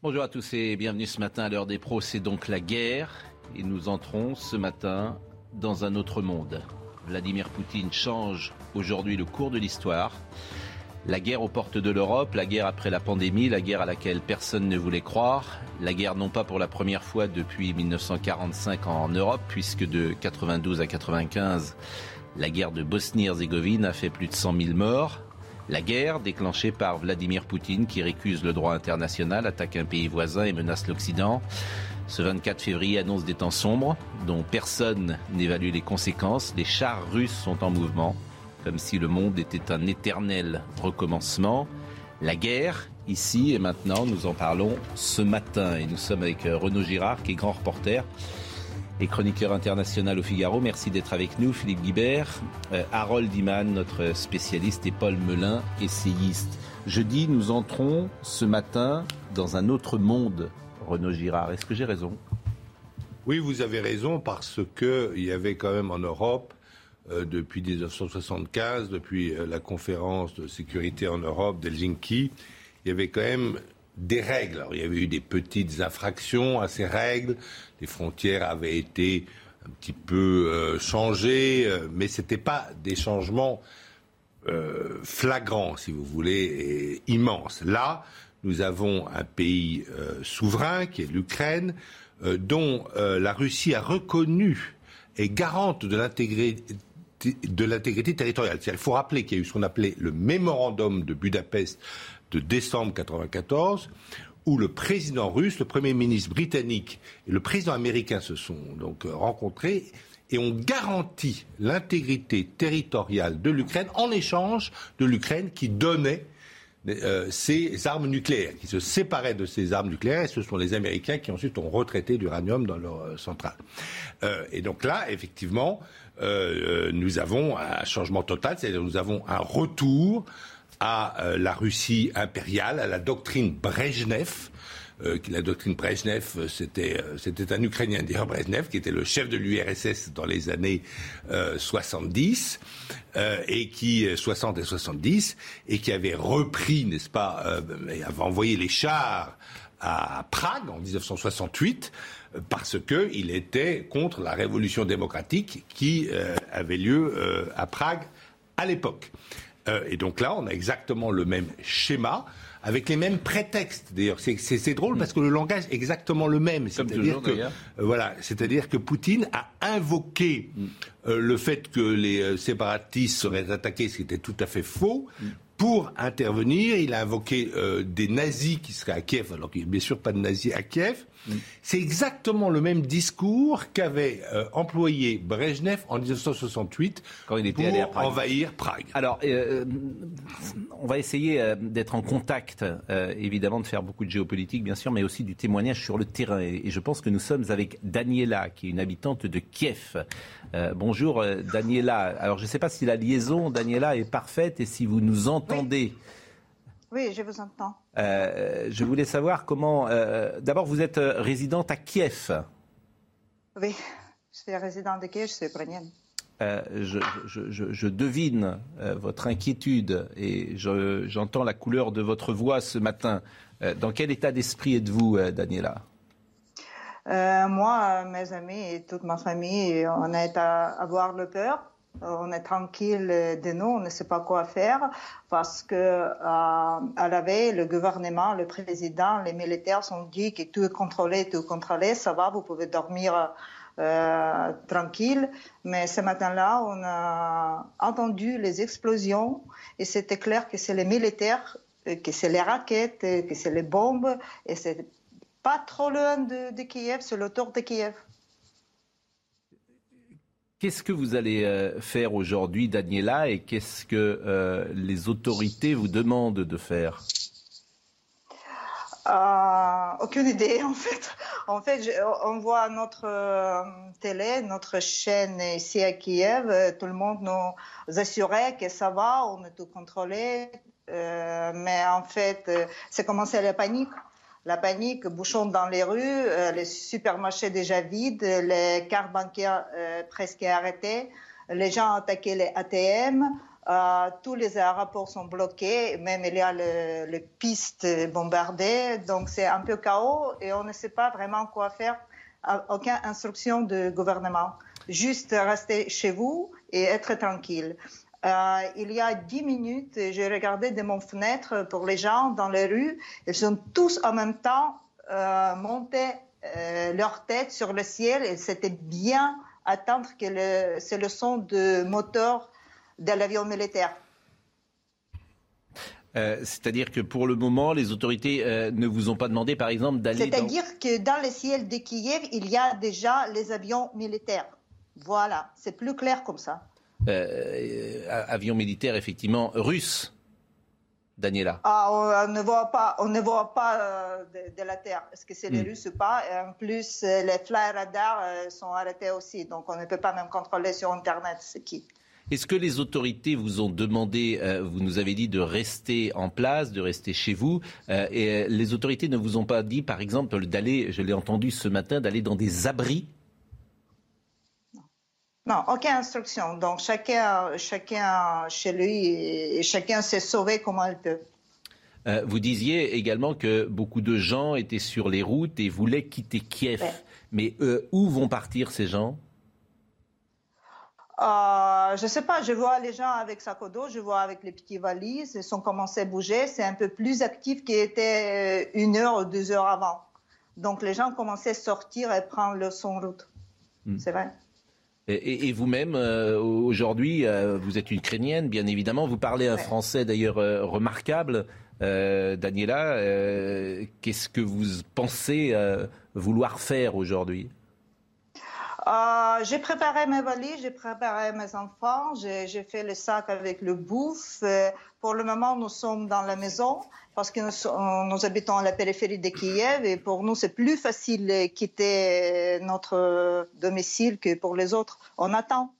Bonjour à tous et bienvenue ce matin à l'heure des pros, c'est donc la guerre et nous entrons ce matin dans un autre monde. Vladimir Poutine change aujourd'hui le cours de l'histoire. La guerre aux portes de l'Europe, la guerre après la pandémie, la guerre à laquelle personne ne voulait croire, la guerre non pas pour la première fois depuis 1945 en Europe, puisque de 92 à 95, la guerre de Bosnie-Herzégovine a fait plus de 100 000 morts. La guerre déclenchée par Vladimir Poutine qui récuse le droit international, attaque un pays voisin et menace l'Occident. Ce 24 février annonce des temps sombres dont personne n'évalue les conséquences. Les chars russes sont en mouvement, comme si le monde était un éternel recommencement. La guerre, ici et maintenant, nous en parlons ce matin. Et nous sommes avec euh, Renaud Girard, qui est grand reporter et chroniqueur international au Figaro. Merci d'être avec nous, Philippe Guibert, euh, Harold Iman, notre spécialiste, et Paul Melun, essayiste. Jeudi, nous entrons ce matin dans un autre monde, Renaud Girard. Est-ce que j'ai raison? Oui, vous avez raison, parce qu'il y avait quand même en Europe, euh, depuis 1975, depuis euh, la conférence de sécurité en Europe d'Helsinki, il y avait quand même des règles. Alors, il y avait eu des petites infractions à ces règles, les frontières avaient été un petit peu euh, changées, euh, mais ce n'était pas des changements euh, flagrants, si vous voulez, immenses. Là, nous avons un pays souverain, qui est l'Ukraine, dont la Russie a reconnu et garante de l'intégrité de l'intégrité territoriale. Il faut rappeler qu'il y a eu ce qu'on appelait le mémorandum de Budapest de décembre 1994, où le président russe, le premier ministre britannique et le président américain se sont donc euh, rencontrés et ont garanti l'intégrité territoriale de l'Ukraine en échange de l'Ukraine qui donnait euh, ses armes nucléaires, qui se séparaient de ses armes nucléaires, et ce sont les Américains qui ensuite ont retraité l'uranium dans leur euh, centrale. Et donc là, effectivement, nous avons un changement total, c'est-à-dire nous avons un retour à euh, la Russie impériale, à la doctrine Brejnev. Euh, la doctrine Brejnev, euh, c'était un Ukrainien d'ailleurs Brejnev qui était le chef de l'URSS dans les années euh, 70 euh, et qui 60 et 70 et qui avait repris, n'est-ce pas, et avait envoyé les chars à Prague en 1968 euh, parce que il était contre la révolution démocratique qui avait lieu à Prague à l'époque. Euh, et donc là, on a exactement le même schéma, avec les mêmes prétextes. D'ailleurs, c'est- drôle parce que le langage est exactement le même. C'est-à-dire que euh, voilà, c'est-à-dire que Poutine a invoqué euh, le fait que les euh, séparatistes seraient attaqués, ce qui était tout à fait faux. Pour intervenir, il a invoqué des nazis qui seraient à Kiev, alors qu'il n'y a bien sûr pas de nazis à Kiev. C'est exactement le même discours qu'avait euh, employé Brezhnev en 1968 Quand il était pour allé à Prague. envahir Prague. Alors, euh, on va essayer euh, d'être en contact, euh, évidemment, de faire beaucoup de géopolitique, bien sûr, mais aussi du témoignage sur le terrain. Et, et je pense que nous sommes avec Daniela, qui est une habitante de Kiev. Euh, bonjour, euh, Daniela. Alors, je ne sais pas si la liaison, Daniela, est parfaite et si vous nous entendez. Oui, je vous entends. Euh, je voulais savoir comment. euh, D'abord, vous êtes euh, résidente à Kiev. Oui, je suis résidente de Kiev, je suis ukrainienne. Euh, je, je- je- je devine votre inquiétude et je- j'entends la couleur de votre voix ce matin. Dans quel état d'esprit êtes-vous, Daniela? Moi, mes amis et toute ma famille, on est à avoir le peur. On est tranquille de nous, on ne sait pas quoi faire parce que euh, à la veille, le gouvernement, le président, les militaires sont dit que tout est contrôlé, tout est contrôlé, ça va, vous pouvez dormir euh, tranquille. Mais ce matin-là, on a entendu les explosions et c'était clair que c'est les militaires, euh, que c'est les raquettes, euh, que c'est les bombes et c'est pas trop loin de, de Kiev, c'est le tour de Kiev. Qu'est-ce que vous allez euh, faire aujourd'hui, Daniela, et qu'est-ce que euh, les autorités vous demandent de faire? Euh, aucune idée en fait. En fait, on voit notre télé, notre chaîne ici à Kiev, tout le monde nous assurait que ça va, on est tout contrôlé, mais en fait, c'est commencé la panique la panique, bouchons dans les rues, euh, les supermarchés déjà vides, les cartes bancaires euh, presque arrêtées, les gens attaquaient les ATM, euh, tous les aéroports sont bloqués, même il y a les pistes bombardées, donc c'est un peu chaos et on ne sait pas vraiment quoi faire, aucune instruction du gouvernement, juste rester chez vous et être tranquille. Euh, il y a dix minutes, j'ai regardé de mon fenêtre pour les gens dans les rues. Ils sont tous en même temps euh, montés euh, leur tête sur le ciel et c'était bien attendre que c'est le son de moteur de l'avion militaire. C'est-à-dire que pour le moment, les autorités ne vous ont pas demandé, par exemple, d'aller. C'est-à-dire que dans le ciel de Kiev, il y a déjà les avions militaires. Voilà, c'est plus clair comme ça. Euh, avion militaire effectivement russe. Daniela ah, on, ne voit pas, on ne voit pas euh, de, la Terre. Est-ce que c'est les hmm. Russes ou pas? Et En plus, euh, les fly radars sont arrêtés aussi, donc on ne peut pas même contrôler sur Internet ce qui. Est-ce que les autorités vous ont demandé, vous nous avez dit de rester en place, de rester chez vous, et les autorités ne vous ont pas dit, par exemple, d'aller, je l'ai entendu ce matin, d'aller dans des abris non, aucune instruction. Donc chacun, chacun chez lui et chacun s'est sauvé comme il peut. Euh, vous disiez également que beaucoup de gens étaient sur les routes et voulaient quitter Kiev. Mais euh, où vont partir ces gens? Euh, je ne sais pas, je vois les gens avec sac au dos, je vois avec les petites valises, ils sont commencés à bouger. C'est un peu plus actif qu'il était une heure ou deux heures avant. Donc les gens commençaient à sortir et prendre le son route. Hmm. C'est vrai. Et, vous-même, euh, aujourd'hui, euh, vous êtes Ukrainienne, bien évidemment. Vous parlez un français d'ailleurs euh, remarquable. Daniela, qu'est-ce que vous pensez vouloir faire aujourd'hui? J'ai préparé mes valises, j'ai préparé mes enfants, j'ai fait le sac avec le bouffe. Pour le moment, nous sommes dans la maison parce que nous, habitons à la périphérie de Kiev et pour nous, c'est plus facile de quitter notre domicile que pour les autres. On attend.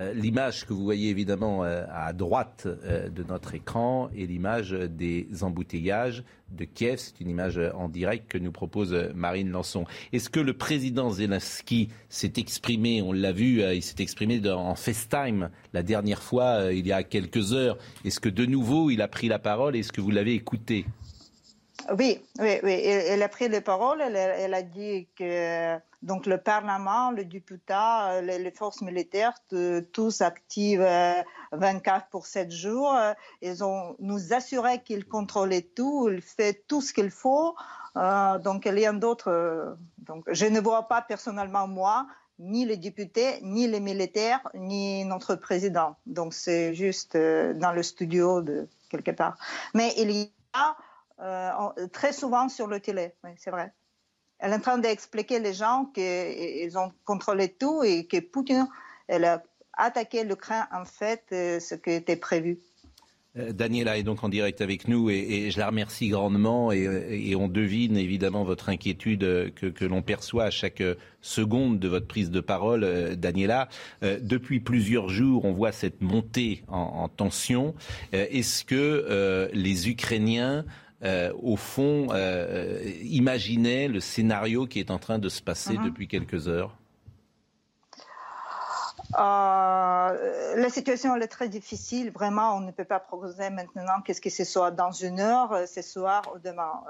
Euh, l'image que vous voyez évidemment euh, à droite euh, de notre écran est l'image des embouteillages de Kiev. C'est une image en direct que nous propose Marine Lançon. Est-ce que le président Zelensky s'est exprimé, on l'a vu, il s'est exprimé en FaceTime la dernière fois, il y a quelques heures. Est-ce que de nouveau il a pris la parole Est-ce que vous l'avez écouté? Oui, oui, oui. Elle, a pris les paroles. Elle, a dit que donc le Parlement, le député, les, forces militaires, tous actifs 24 pour 7 jours. Ils ont nous assuré qu'ils contrôlaient tout, ils font tout ce qu'il faut. Euh, donc rien d'autre. donc je ne vois pas personnellement moi ni les députés, ni les militaires, ni notre président. Donc c'est juste euh, dans le studio de quelque part. Mais il y a euh, très souvent sur le télé, oui, c'est vrai. Elle est en train d'expliquer les gens qu'ils ont contrôlé tout et que Poutine elle a attaqué l'Ukraine en fait euh, ce qui était prévu. Euh, Daniela est donc en direct avec nous et, je la remercie grandement et, on devine évidemment votre inquiétude que, l'on perçoit à chaque seconde de votre prise de parole, Daniela. depuis plusieurs jours, on voit cette montée en tension. Est-ce que les Ukrainiens euh, au fond, euh, imaginait le scénario qui est en train de se passer uh-huh. depuis quelques heures euh, la situation est très difficile. Vraiment, on ne peut pas proposer maintenant qu'est-ce que ce soit dans une heure, ce soir ou demain.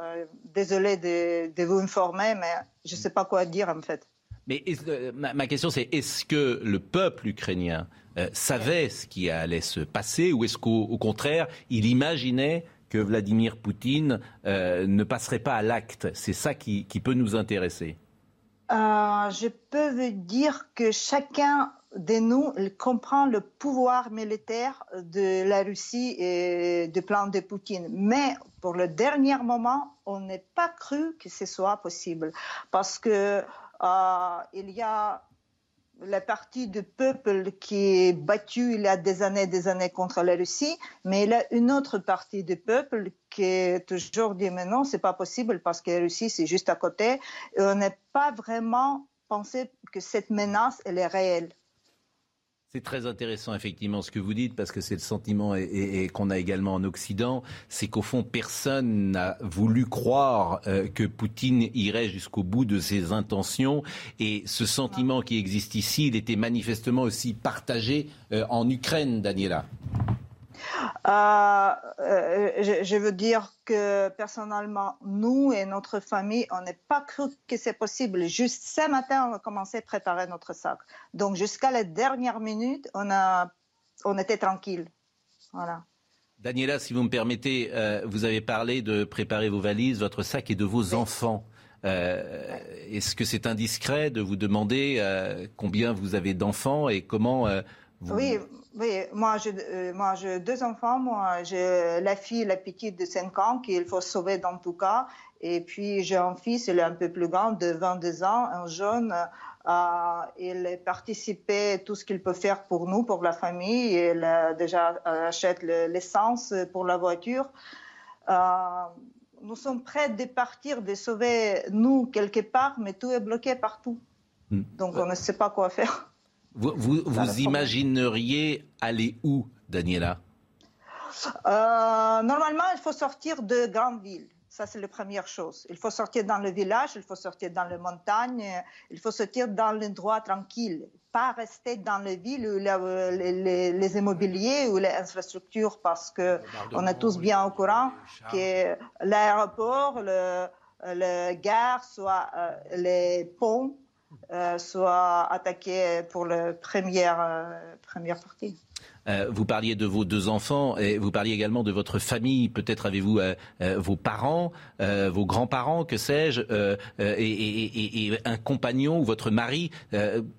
désolé de, vous informer, mais je ne sais pas quoi dire en fait. Mais ma, question c'est est-ce que le peuple ukrainien savait ce qui allait se passer ou est-ce qu'au contraire il imaginait que Vladimir Poutine euh, ne passerait pas à l'acte. C'est ça qui, peut nous intéresser. Euh, je peux vous dire que chacun de nous comprend le pouvoir militaire de la Russie et du plan de Poutine. Mais pour le dernier moment, on n'est pas cru que ce soit possible. Parce que euh, il y a la partie du peuple qui est battu il y a des années des années contre la Russie, mais il y a une autre partie du peuple qui est toujours dit mais non, c'est pas possible parce que la Russie c'est juste à côté. On n'est pas vraiment pensé que cette menace elle est réelle. C'est très intéressant effectivement ce que vous dites parce que c'est le sentiment et, qu'on a également en Occident, c'est qu'au fond personne n'a voulu croire euh, que Poutine irait jusqu'au bout de ses intentions et ce sentiment qui existe ici, il était manifestement aussi partagé euh, en Ukraine, Daniela. Euh, euh, je, veux dire que personnellement, nous et notre famille, on n'est pas cru que c'est possible. Juste ce matin, on a commencé à préparer notre sac. Donc jusqu'à la dernière minute, on, a, on était tranquille. Voilà. Daniela, si vous me permettez, euh, vous avez parlé de préparer vos valises, votre sac et de vos enfants. Est-ce que c'est indiscret de vous demander combien vous avez d'enfants et comment vous... Oui, oui, moi j'ai euh, moi j'ai deux enfants. Moi j'ai la fille, la petite de 5 ans qu'il faut sauver dans tout cas. Et puis j'ai un fils, il est un peu plus grand, de 22 ans, un jeune. Euh, il participait tout ce qu'il peut faire pour nous, pour la famille. Il a déjà achète l'essence pour la voiture. Euh, nous sommes prêts de partir, de sauver nous quelque part, mais tout est bloqué partout. Hmm. Donc on ne sait pas quoi faire. Vous, vous, imagineriez aller où, Daniela? Euh, Normalement, il faut sortir de grandes villes. Ça, c'est la première chose. Il faut sortir dans le village, il faut sortir dans les montagnes, il faut sortir dans l'endroit tranquille, pas rester dans les villes où les, les, immobiliers ou les infrastructures, parce que on est tous bien au courant que l'aéroport, le, le gare, soit euh, les ponts, euh, soit attaqué pour la première, euh, première partie. Euh, vous parliez de vos deux enfants et vous parliez également de votre famille. Peut-être avez-vous vos parents, vos grands-parents, que sais-je, et, un compagnon ou votre mari.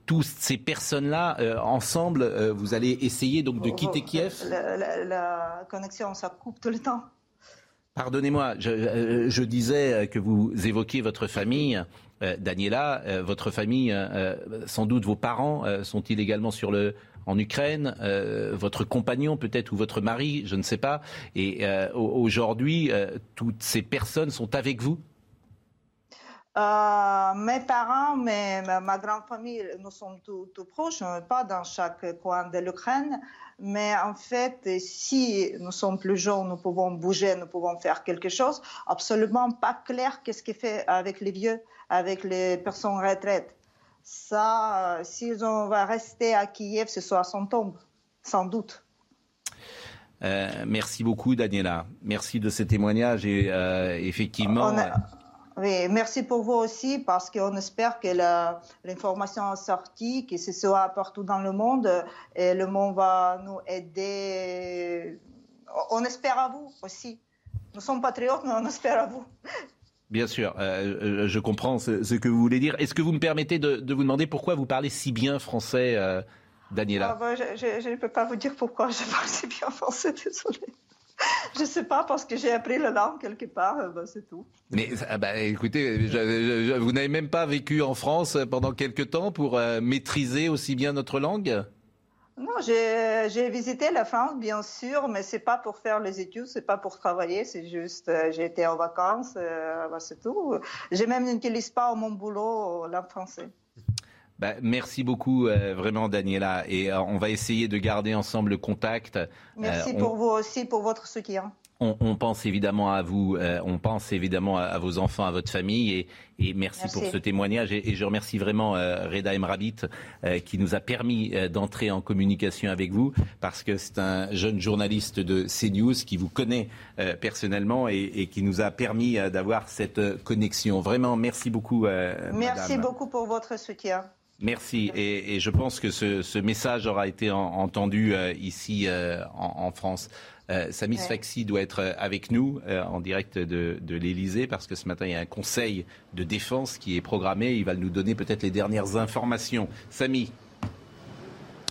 tous ces personnes-là, ensemble, vous allez essayer donc de quitter Kiev? la, connexion, ça coupe tout le temps. Pardonnez-moi, je, disais que vous évoquiez votre famille. Euh, Daniela, euh, votre famille, euh, sans doute vos parents, sont-ils également sur le, en Ukraine Votre compagnon peut-être ou votre mari, je ne sais pas. Et aujourd'hui, toutes ces personnes sont avec vous? Mes parents, ma, grande famille, nous sommes tout, tout proches, pas dans chaque coin de l'Ukraine. Mais en fait, si nous sommes plus jeunes, nous pouvons bouger, nous pouvons faire quelque chose. Absolument pas clair qu'est-ce qu'il fait avec les vieux avec les personnes retraites. Ça, euh, s'ils vont rester à Kiev, ce soit son tombe, sans doute. Euh, merci beaucoup, Daniela. Merci de ce témoignage et euh, effectivement. Oui, merci pour vous aussi parce qu'on espère que l'information est sortie, que ce soit partout dans le monde et le monde va nous aider. On espère à vous aussi. Nous sommes patriotes, mais on espère à vous. Bien sûr, euh, euh, je comprends ce, que vous voulez dire. Est-ce que vous me permettez de, vous demander pourquoi vous parlez si bien français, euh, Daniela ah, bah, je, ne peux pas vous dire pourquoi je parle si bien français, désolé. Je ne sais pas, parce que j'ai appris la langue quelque part, bah, c'est tout. Mais ah, bah, écoutez, vous n'avez même pas vécu en France pendant quelque temps pour maîtriser aussi bien notre langue? Non, j'ai visité la France, bien sûr, mais c'est pas pour faire les études, c'est pas pour travailler, c'est juste, euh, j'ai été en vacances, euh, bah, c'est tout. J'ai même n'utilise pas mon boulot la français. Bah, merci beaucoup, euh, vraiment, Daniela. Et on va essayer de garder ensemble le contact. Merci pour vous aussi, pour votre soutien. On, pense évidemment à vous, euh, on pense évidemment à, vos enfants, à votre famille, et, merci, pour ce témoignage. Et, je remercie vraiment euh, Reda Emrabit euh, qui nous a permis d'entrer en communication avec vous, parce que c'est un jeune journaliste de CNews qui vous connaît personnellement et, qui nous a permis d'avoir cette connexion. Vraiment, merci beaucoup. merci beaucoup pour votre soutien. Merci. Et, je pense que ce, message aura été entendu ici en France. Euh, Samy Sfaxi doit être euh, avec nous euh, en direct de, de l'Elysée parce que ce matin, il y a un conseil de défense qui est programmé. Il va nous donner peut-être les dernières informations. Samy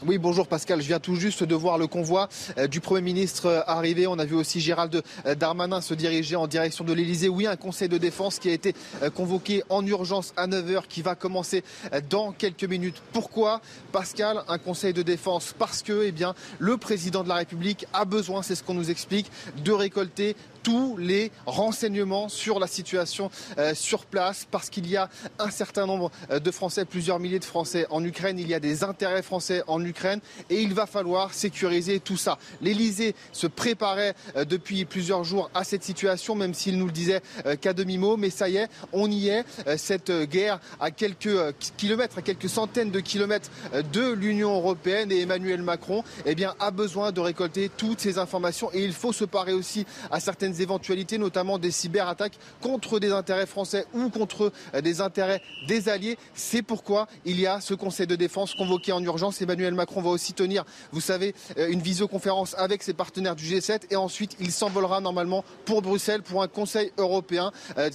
Oui, bonjour Pascal. Je viens tout juste de voir le convoi euh, du Premier ministre euh, arriver. On a vu aussi Gérald euh, Darmanin se diriger en direction de l'Elysée. Oui, un conseil de défense qui a été convoqué en urgence à 9h, qui va commencer dans quelques minutes. Pourquoi, Pascal, un conseil de défense Parce que, eh le président de la République a besoin, c'est ce qu'on nous explique, de récolter tous les renseignements sur la situation euh, sur place parce qu'il y a un certain nombre euh, de Français, plusieurs milliers de Français en Ukraine. Il y a des intérêts français en Ukraine et il va falloir sécuriser tout ça. L'Elysée se préparait euh, depuis plusieurs jours à cette situation, même s'il nous le disait qu'à demi-mot. Mais ça y est, on y est. Cette guerre à quelques kilomètres, à quelques centaines de kilomètres de l'Union européenne et Emmanuel Macron eh bien, a besoin de récolter toutes ces informations et il faut se parer aussi à certaines éventualités, notamment des cyberattaques contre des intérêts français ou contre euh, des intérêts des alliés. C'est pourquoi il y a ce Conseil de défense convoqué en urgence. Emmanuel Macron va aussi tenir, vous savez, euh, une visioconférence avec ses partenaires du G7 et ensuite il s'envolera normalement pour Bruxelles pour un Conseil européen euh,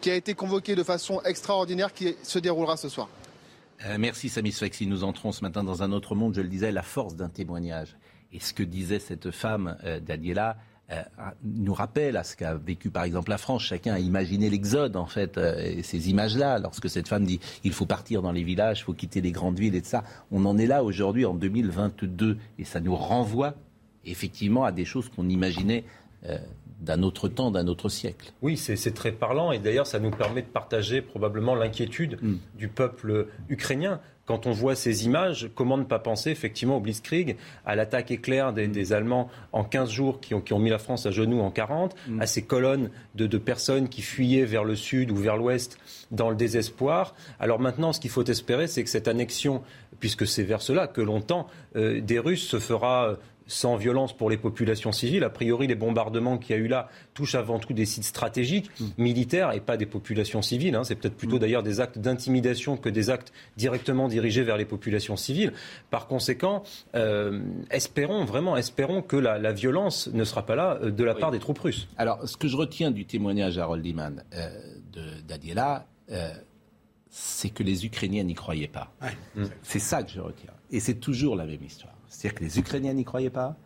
qui a été convoqué de façon extraordinaire qui se déroulera ce soir. merci Samy Sfaxi. Nous entrons ce matin dans un autre monde, je le disais, la force d'un témoignage. Et ce que disait cette femme, Daniela, nous rappelle à ce qu'a vécu par exemple la France. Chacun a imaginé l'exode en fait, euh, et ces images-là. Lorsque cette femme dit il faut partir dans les villages, il faut quitter les grandes villes et de ça, on en est là aujourd'hui en 2022 et ça nous renvoie effectivement à des choses qu'on imaginait euh, d'un autre temps, d'un autre siècle. Oui, c'est très parlant et d'ailleurs ça nous permet de partager probablement l'inquiétude mm. du peuple ukrainien. Quand on voit ces images, comment ne pas penser effectivement au Blitzkrieg, à l'attaque éclair des, Allemands en 15 jours qui ont, qui ont, mis la France à genoux en 40, mm. à ces colonnes de, de, personnes qui fuyaient vers le sud ou vers l'ouest dans le désespoir. Alors maintenant, ce qu'il faut espérer, c'est que cette annexion, puisque c'est vers cela que longtemps euh, des Russes se fera sans violence pour les populations civiles. A priori, les bombardements qu'il y a eu là touchent avant tout des sites stratégiques, mm. militaires, et pas des populations civiles. Hein. C'est peut-être plutôt mm. d'ailleurs des actes d'intimidation que des actes directement dirigés vers les populations civiles. Par conséquent, euh, espérons, vraiment, espérons que la, violence ne sera pas là euh, de la part des troupes russes. Alors, ce que je retiens du témoignage à Harold Iman euh, de Daniela, c'est que les Ukrainiens n'y croyaient pas. C'est ça que je retiens. Et c'est toujours la même histoire. C'est-à-dire que les Ukrainiens n'y croyaient pas,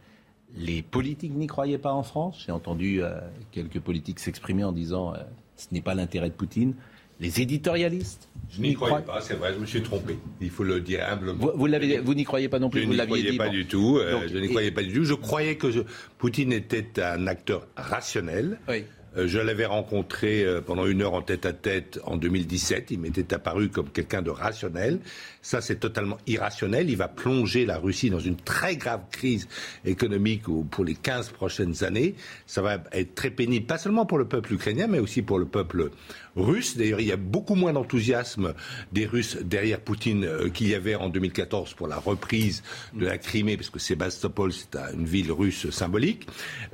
les politiques n'y croyaient pas en France. J'ai entendu euh, quelques politiques s'exprimer en disant euh, ce n'est pas l'intérêt de Poutine. Les éditorialistes. Je n'y croyais pas, c'est vrai, je me suis trompé. Il faut le dire humblement. Vous, vous n'y croyez pas non plus Je n'y croyais pas du tout. Euh, je n'y croyais pas du tout. Je croyais que Poutine était un acteur rationnel. Oui. Je l'avais rencontré pendant une heure en tête à tête en 2017. Il m'était apparu comme quelqu'un de rationnel. Ça, c'est totalement irrationnel. Il va plonger la Russie dans une très grave crise économique pour les 15 prochaines années. Ça va être très pénible, pas seulement pour le peuple ukrainien, mais aussi pour le peuple russe. D'ailleurs, il y a beaucoup moins d'enthousiasme des Russes derrière Poutine euh, qu'il y avait en 2014 pour la reprise de la Crimée, parce que Sébastopol, c'est une ville russe symbolique.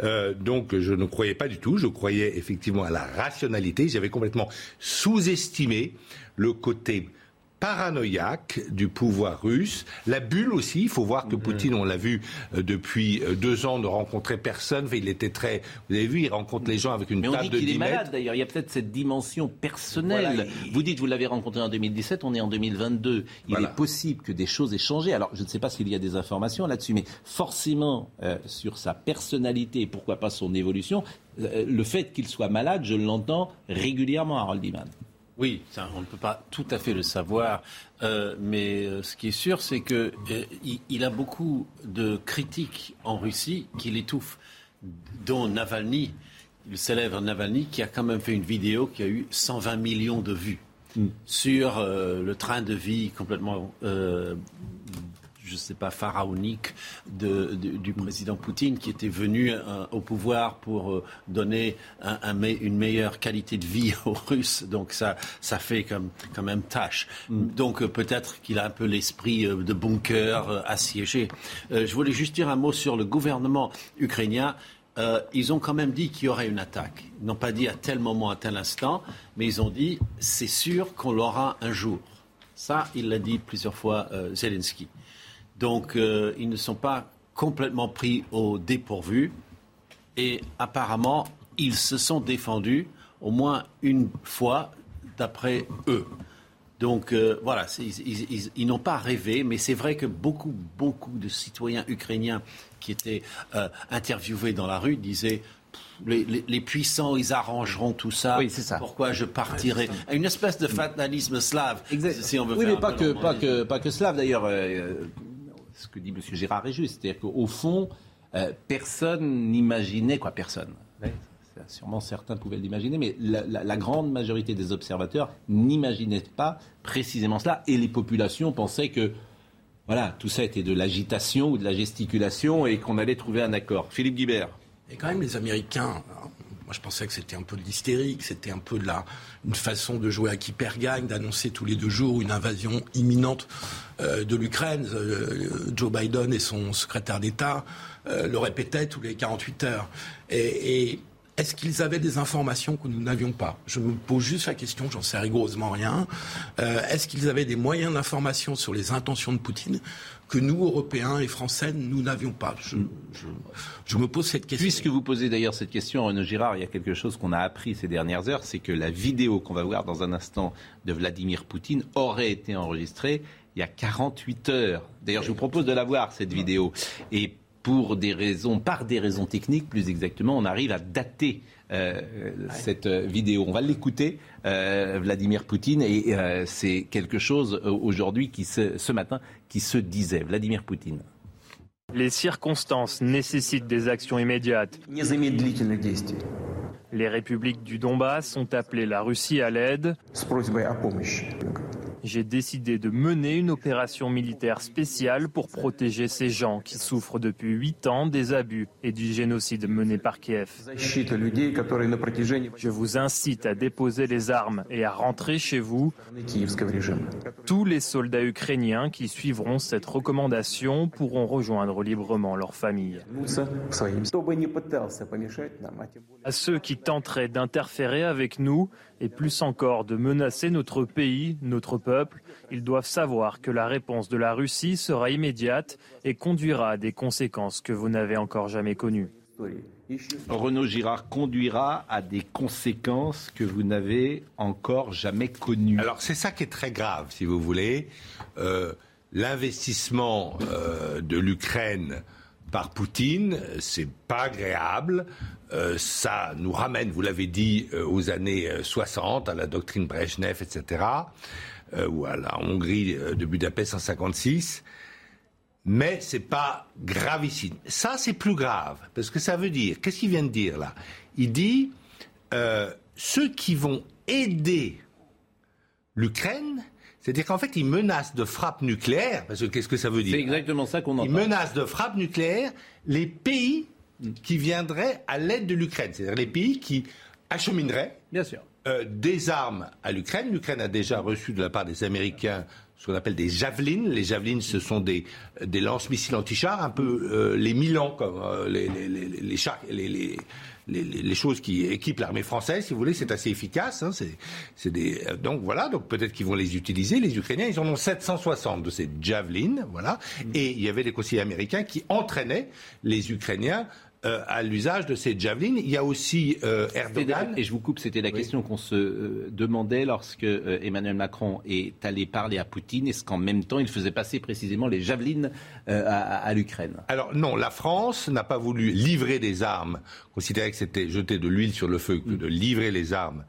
Euh, donc, je ne croyais pas du tout. Je croyais effectivement à la rationalité. J'avais complètement sous-estimé le côté paranoïaque du pouvoir russe. La bulle aussi, il faut voir que mm-hmm. Poutine, on l'a vu euh, depuis euh, deux ans, ne rencontrait personne. il était très... Vous avez vu, il rencontre les gens avec une Mais table on dit qu'il est malade d'ailleurs. Il y a peut-être cette dimension personnelle. Vous dites, vous l'avez rencontré en 2017, on est en 2022. Il est possible que des choses aient changé. Alors, je ne sais pas s'il y a des informations là-dessus, mais forcément, euh, sur sa personnalité et pourquoi pas son évolution, le fait qu'il soit malade, je l'entends régulièrement, Harold Iman. Oui, on ne peut pas tout à fait le savoir, euh, mais euh, ce qui est sûr, c'est qu'il euh, a beaucoup de critiques en Russie qui l'étouffent, dont Navalny, le célèbre Navalny, qui a quand même fait une vidéo qui a eu 120 millions de vues. Mm. sur le train de vie complètement je ne sais pas, pharaonique de, du président Poutine qui était venu euh, au pouvoir pour euh, donner une meilleure qualité de vie aux Russes. Donc ça, ça fait comme, quand même tâche. Mm. Donc euh, peut-être qu'il a un peu l'esprit de bunker assiégé. je voulais juste dire un mot sur le gouvernement ukrainien. ils ont quand même dit qu'il y aurait une attaque. Ils n'ont pas dit à tel moment, à tel instant, mais ils ont dit c'est sûr qu'on l'aura un jour. Ça, il l'a dit plusieurs fois Zelensky. Donc, euh, ils ne sont pas complètement pris au dépourvu. Et apparemment, ils se sont défendus au moins une fois, d'après eux. Donc euh, voilà, ils, n'ont pas rêvé, mais c'est vrai que beaucoup, beaucoup de citoyens ukrainiens qui étaient euh, interviewés dans la rue disaient les, puissants, ils arrangeront tout ça. Oui, c'est ça. Pourquoi je partirai Une espèce de fatalisme slave, si on veut oui, mais pas que, pas, que, pas que slave d'ailleurs. Euh, ce que dit M. Gérard est juste. C'est-à-dire qu'au fond, personne n'imaginait, quoi, personne sûrement certains pouvaient l'imaginer, mais la, grande majorité des observateurs n'imaginaient pas précisément cela. Et les populations pensaient que voilà, tout ça était de l'agitation ou de la gesticulation et qu'on allait trouver un accord. Philippe Guibert. Et quand même, les Américains, je pensais que c'était un peu de l'hystérie, que c'était un peu de la, une façon de jouer à qui perd gagne, d'annoncer tous les deux jours une invasion imminente euh, de l'Ukraine. Euh, Joe Biden et son secrétaire d'État euh, le répétaient tous les 48 heures. et est-ce qu'ils avaient des informations que nous n'avions pas? Je me pose juste la question, j'en sais rigoureusement rien. Euh, est-ce qu'ils avaient des moyens d'information sur les intentions de Poutine que nous, Européens et Français, nous n'avions pas? Je, me pose cette question. Puisque vous posez d'ailleurs cette question, Renaud Girard, il y a quelque chose qu'on a appris ces dernières heures, c'est que la vidéo qu'on va voir dans un instant de Vladimir Poutine aurait été enregistrée il y a 48 heures. D'ailleurs, je vous propose de la voir, cette vidéo. Et pour des raisons, par des raisons techniques plus exactement, on arrive à dater euh, cette euh, vidéo. On va l'écouter, euh, Vladimir Poutine, et c'est quelque chose aujourd'hui, qui ce matin, qui se disait. Vladimir Poutine. Les circonstances nécessitent des actions immédiates. Les républiques du Donbass ont appelé la Russie à l'aide. J'ai décidé de mener une opération militaire spéciale pour protéger ces gens qui souffrent depuis huit ans des abus et du génocide mené par Kiev. Je vous incite à déposer les armes et à rentrer chez vous. Tous les soldats ukrainiens qui suivront cette recommandation pourront rejoindre librement leur famille. À ceux qui tenteraient d'interférer avec nous et plus encore de menacer notre pays, notre peuple, ils doivent savoir que la réponse de la Russie sera immédiate et conduira à des conséquences que vous n'avez encore jamais connues. Renaud Girard conduira à des conséquences que vous n'avez encore jamais connues. Alors c'est ça qui est très grave, si vous voulez. Euh, l'investissement euh, de l'Ukraine par Poutine, c'est pas agréable. Euh, ça nous ramène, vous l'avez dit, euh, aux années 60, euh, à la doctrine Brezhnev, etc., ou à la Hongrie de Budapest en 56. Mais c'est pas gravissime. Ça, c'est plus grave, parce que ça veut dire, qu'est-ce qu'il vient de dire là? Il dit, ceux qui vont aider l'Ukraine, c'est-à-dire qu'en fait, il menace de frappe nucléaire, parce que qu'est-ce que ça veut dire? C'est exactement ça qu'on entend. Il menace de frappe nucléaire les pays qui viendraient à l'aide de l'Ukraine, c'est-à-dire les pays qui achemineraient Bien sûr. Euh, des armes à l'Ukraine. L'Ukraine a déjà reçu de la part des Américains ce qu'on appelle des javelines. Les javelines, ce sont des, des lance-missiles anti-chars, un peu euh, les Milan, comme euh, les, les, les, les, chars, les, les, choses qui équipent l'armée française, si vous voulez, c'est assez efficace. Hein, c'est, des, donc voilà, donc peut-être qu'ils vont les utiliser. Les Ukrainiens, ils en ont 760 de ces javelines, voilà. Et il y avait des conseillers américains qui entraînaient les Ukrainiens euh, à l'usage de ces javelines. Il y a aussi euh, Erdogan. Et je vous coupe, c'était la question qu'on se euh, demandait lorsque Emmanuel Macron est allé parler à Poutine. Est-ce qu'en même temps, il faisait passer précisément les javelines à, l'Ukraine? Alors non, la France n'a pas voulu livrer des armes, considérait que c'était jeter de l'huile sur le feu que de livrer les armes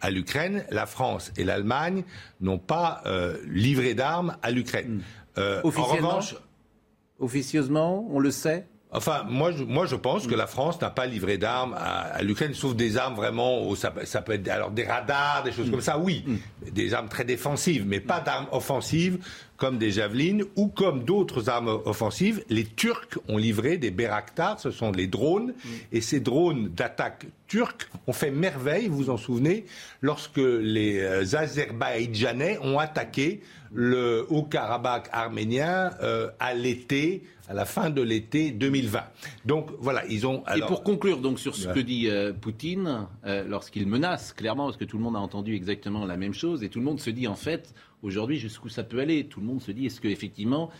à l'Ukraine. La France et l'Allemagne n'ont pas livré d'armes à l'Ukraine. Hmm. en revanche, officieusement, on le sait? Enfin, moi, je, moi, je pense que la France n'a pas livré d'armes à, l'Ukraine, sauf des armes vraiment, ça, ça, peut être alors des radars, des choses comme ça, oui, mm. des armes très défensives, mais pas d'armes offensives comme des javelines ou comme d'autres armes offensives. Les Turcs ont livré des Bayraktar, ce sont les drones, mm. et ces drones d'attaque turcs ont fait merveille, vous vous en souvenez, lorsque les euh, Azerbaïdjanais ont attaqué le Haut-Karabakh arménien euh, à l'été à la fin de l'été 2020. Donc voilà, ils ont. Et pour conclure donc sur ce que dit euh, Poutine, euh, lorsqu'il menace clairement, parce que tout le monde a entendu exactement la même chose, et tout le monde se dit en fait aujourd'hui jusqu'où ça peut aller? Tout le monde se dit est-ce que effectivement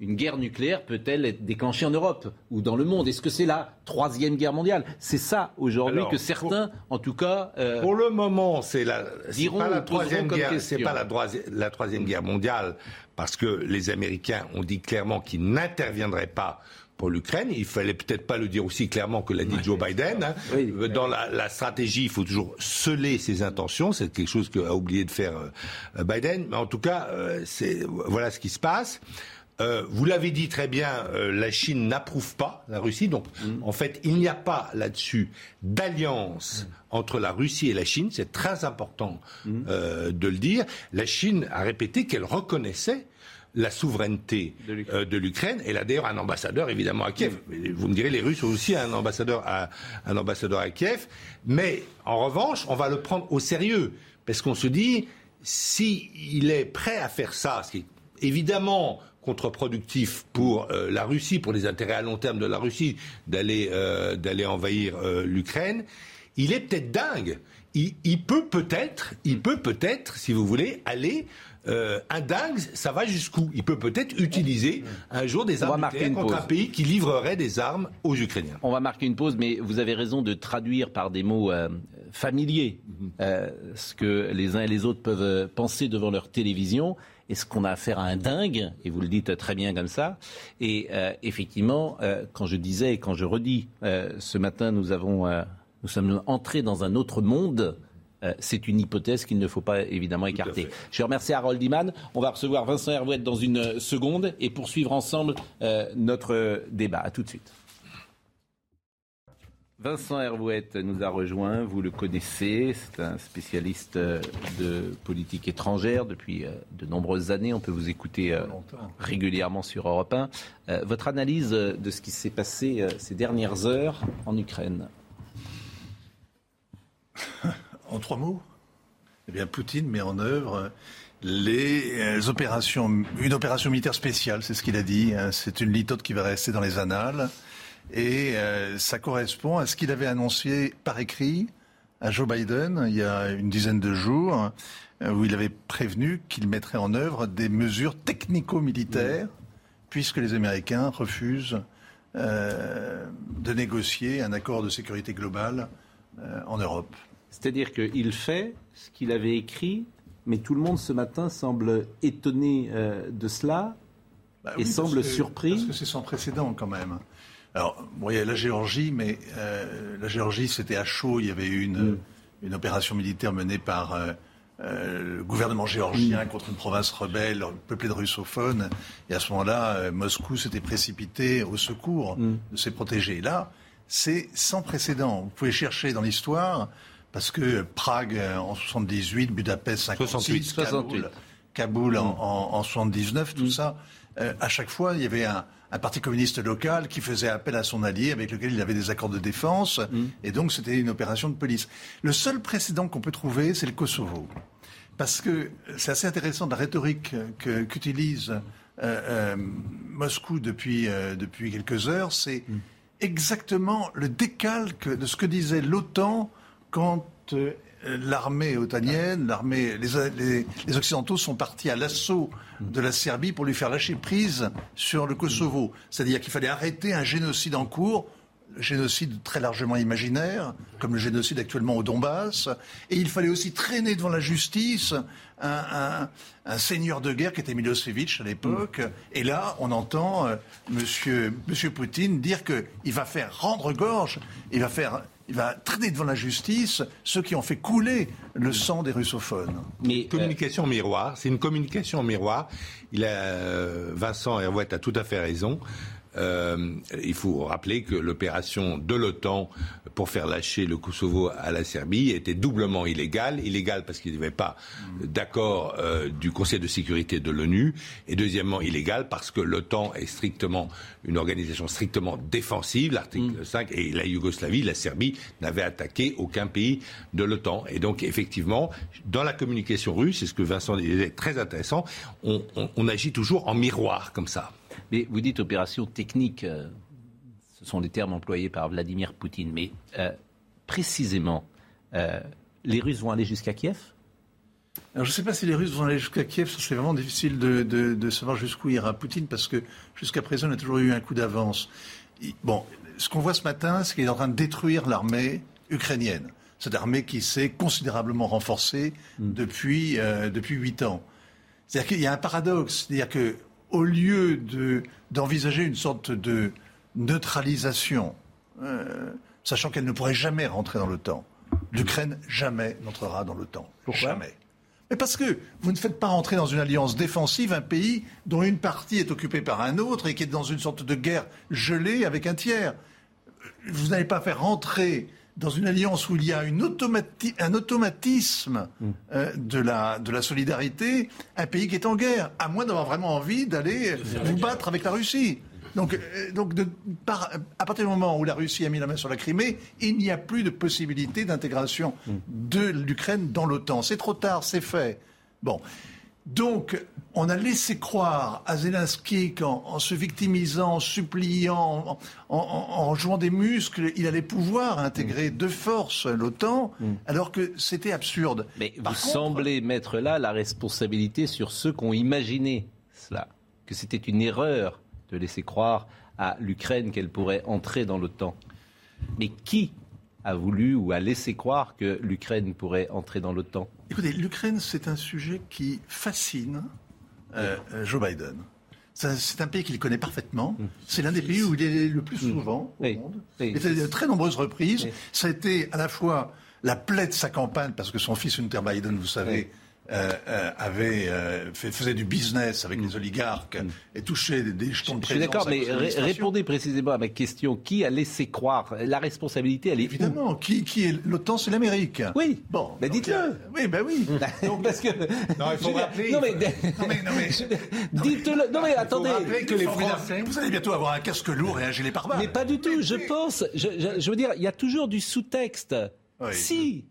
une guerre nucléaire peut-elle être déclenchée en Europe ou dans le monde? Est-ce que c'est la troisième guerre mondiale? C'est ça aujourd'hui que certains, en tout cas, euh, pour le moment, c'est la, pas la troisième guerre, c'est pas la, la troisième guerre mondiale parce que les Américains ont dit clairement qu'ils n'interviendraient pas pour l'Ukraine. Il fallait peut-être pas le dire aussi clairement que l'a dit Joe Biden. Hein. Dans la, stratégie, il faut toujours sceller ses intentions. C'est quelque chose qu'a oublié de faire euh, Biden. Mais en tout cas, euh, voilà ce qui se passe. Euh, vous l'avez dit très bien, la Chine n'approuve pas la Russie. Donc, mm. en fait, il n'y a pas là-dessus d'alliance mm. entre la Russie et la Chine. C'est très important mm. de le dire. La Chine a répété qu'elle reconnaissait la souveraineté euh, de l'Ukraine. Elle a d'ailleurs un ambassadeur évidemment à Kiev. Vous me direz, les Russes ont aussi un ambassadeur à, un ambassadeur à Kiev. Mais en revanche, on va le prendre au sérieux. Parce qu'on se dit, s'il est prêt à faire ça, ce qui est évidemment contre-productif pour euh, la Russie, pour les intérêts à long terme de la Russie, d'aller euh, envahir l'Ukraine, il est peut-être dingue. Il, il peut peut-être, il peut peut-être, si vous voulez, aller euh, un dingue, ça va jusqu'où? Il peut peut-être utiliser un jour des armes contre un pays qui livrerait des armes aux Ukrainiens. On va marquer une pause, mais vous avez raison de traduire par des mots euh, familiers mhm. euh, ce que les uns et les autres peuvent penser devant leur télévision. Est-ce qu'on a affaire à un dingue Et vous le dites très bien comme ça. Et effectivement, quand je disais et quand je redis, ce matin, nous avons, nous sommes entrés dans un autre monde euh, c'est une hypothèse qu'il ne faut pas évidemment écarter. Je remercie Harold Iman. On va recevoir Vincent Hervouette dans une seconde et poursuivre ensemble euh, notre débat. A tout de suite. Vincent Hervouette nous a rejoint, vous le connaissez, c'est un spécialiste euh, de politique étrangère depuis de nombreuses années. On peut vous écouter régulièrement sur Europe 1. Votre analyse de ce qui s'est passé ces dernières heures en Ukraine? En trois mots Eh bien, Poutine met en œuvre les euh, opérations, une opération militaire spéciale, c'est ce qu'il a dit. Hein. C'est une litote qui va rester dans les annales. Et euh, ça correspond à ce qu'il avait annoncé par écrit à Joe Biden il y a une dizaine de jours, euh, où il avait prévenu qu'il mettrait en œuvre des mesures technico-militaires, puisque les Américains refusent de négocier un accord de sécurité globale en Europe. C'est-à-dire qu'il fait ce qu'il avait écrit, mais tout le monde ce matin semble étonné euh, de cela bah et semble surpris. Parce que c'est sans précédent quand même. Alors, bon, il y a la Géorgie, mais euh, la Géorgie, c'était à chaud. Il y avait eu une, mm. une opération militaire menée par euh, le gouvernement géorgien mm. contre une province rebelle peuplée de russophones. Et à ce moment-là, Moscou s'était précipité au secours mm. de ses protégés. Là, c'est sans précédent. Vous pouvez chercher dans l'histoire parce que Prague euh, en 78, Budapest 56, 68, Kaboul, en, 79, tout ça, euh, à chaque fois, il y avait un, parti communiste local qui faisait appel à son allié avec lequel il avait des accords de défense, mm. et donc c'était une opération de police. Le seul précédent qu'on peut trouver, c'est le Kosovo. Parce que c'est assez intéressant la rhétorique qu'utilise euh, Moscou depuis, depuis quelques heures, c'est mm. exactement le décalque de ce que disait l'OTAN quand euh, l'armée otanienne, l'armée, les, Occidentaux sont partis à l'assaut de la Serbie pour lui faire lâcher prise sur le Kosovo. C'est-à-dire qu'il fallait arrêter un génocide en cours, génocide très largement imaginaire, comme le génocide actuellement au Donbass, et il fallait aussi traîner devant la justice un, seigneur de guerre qui était Milosevic à l'époque. Et là, on entend euh, monsieur, monsieur Poutine dire qu'il va faire rendre gorge, il va faire il va traîner devant la justice ceux qui ont fait couler le sang des russophones. Mais euh, communication miroir, c'est une communication miroir. Il a, euh, Vincent Hervouette a tout à fait raison. Euh, il faut rappeler que l'opération de l'OTAN pour faire lâcher le Kosovo à la Serbie était doublement illégale. Illégale parce qu'il n'y avait pas d'accord euh, du Conseil de sécurité de l'ONU. Et deuxièmement, illégale parce que l'OTAN est strictement une organisation strictement défensive, l'article 5, mm. et la Yougoslavie, la Serbie, n'avait attaqué aucun pays de l'OTAN. Et donc, effectivement, dans la communication russe, c'est ce que Vincent disait, très intéressant, on agit toujours en miroir comme ça. Mais vous dites opération technique, euh, ce sont les termes employés par Vladimir Poutine. Mais euh, précisément, euh, les Russes vont aller jusqu'à Kiev? Alors, je ne sais pas si les Russes vont aller jusqu'à Kiev. C'est vraiment difficile de, de, de savoir jusqu'où ira Poutine parce que jusqu'à présent, on a toujours eu un coup d'avance. Bon, ce qu'on voit ce matin, c'est qu'il est en train de détruire l'armée ukrainienne. Cette armée qui s'est considérablement renforcée Hmm. depuis euh, depuis huit ans. C'est-à-dire qu'il y a un paradoxe, c'est-à-dire que au lieu de d'envisager une sorte de neutralisation, euh, sachant qu'elle ne pourrait jamais rentrer dans l'OTAN, l'Ukraine jamais n'entrera dans l'OTAN. Jamais. Mais parce que vous ne faites pas rentrer dans une alliance défensive un pays dont une partie est occupée par un autre et qui est dans une sorte de guerre gelée avec un tiers. Vous n'allez pas faire rentrer dans une alliance où il y a une automati- un automatisme euh, de, la, de la solidarité un pays qui est en guerre, à moins d'avoir vraiment envie d'aller vous battre avec la Russie. Donc, euh, donc de- par- à partir du moment où la Russie a mis la main sur la Crimée, il n'y a plus de possibilité d'intégration de l'Ukraine dans l'OTAN. C'est trop tard, c'est fait. Bon. Donc, on a laissé croire à Zelensky qu'en en se victimisant, en suppliant, en, en- en jouant des muscles, il allait pouvoir intégrer de force l'OTAN, alors que c'était absurde. Mais Par vous contre- semblez mettre là la responsabilité sur ceux qui ont imaginé cela, que c'était une erreur de laisser croire à l'Ukraine qu'elle pourrait entrer dans l'OTAN. Mais qui a voulu ou a laissé croire que l'Ukraine pourrait entrer dans l'OTAN? Écoutez, l'Ukraine, c'est un sujet qui fascine euh, euh, Joe Biden. C'est un- pays qu'il connaît parfaitement. C'est l'un des pays où il est le plus souvent au monde. Et à de très nombreuses reprises. Ça a été à la fois la plaie de sa campagne, parce que son fils Hunter Biden, vous savez, euh, euh, avait, euh, fait- faisait du business avec les oligarques et touchait des, des jetons de Mm. Je suis d'accord, mais ré- répondez précisément à ma question. Qui a laissé croire? La responsabilité, elle est où? Évidemment, qui, qui est l'OTAN, c'est l'Amérique. Oui. Bon, Mais donc, dites-le. euh, oui, ben oui. Donc, Parce que. Non, il faut rappeler- Non, mais. non mais, non mais, Dites-le. Non, mais attendez. que les Français- Vous allez bientôt avoir un casque lourd et un gilet pare-balles. Mais pas du tout, je pense. Je, je- je veux dire, il y a toujours du sous-texte. Oui. Si,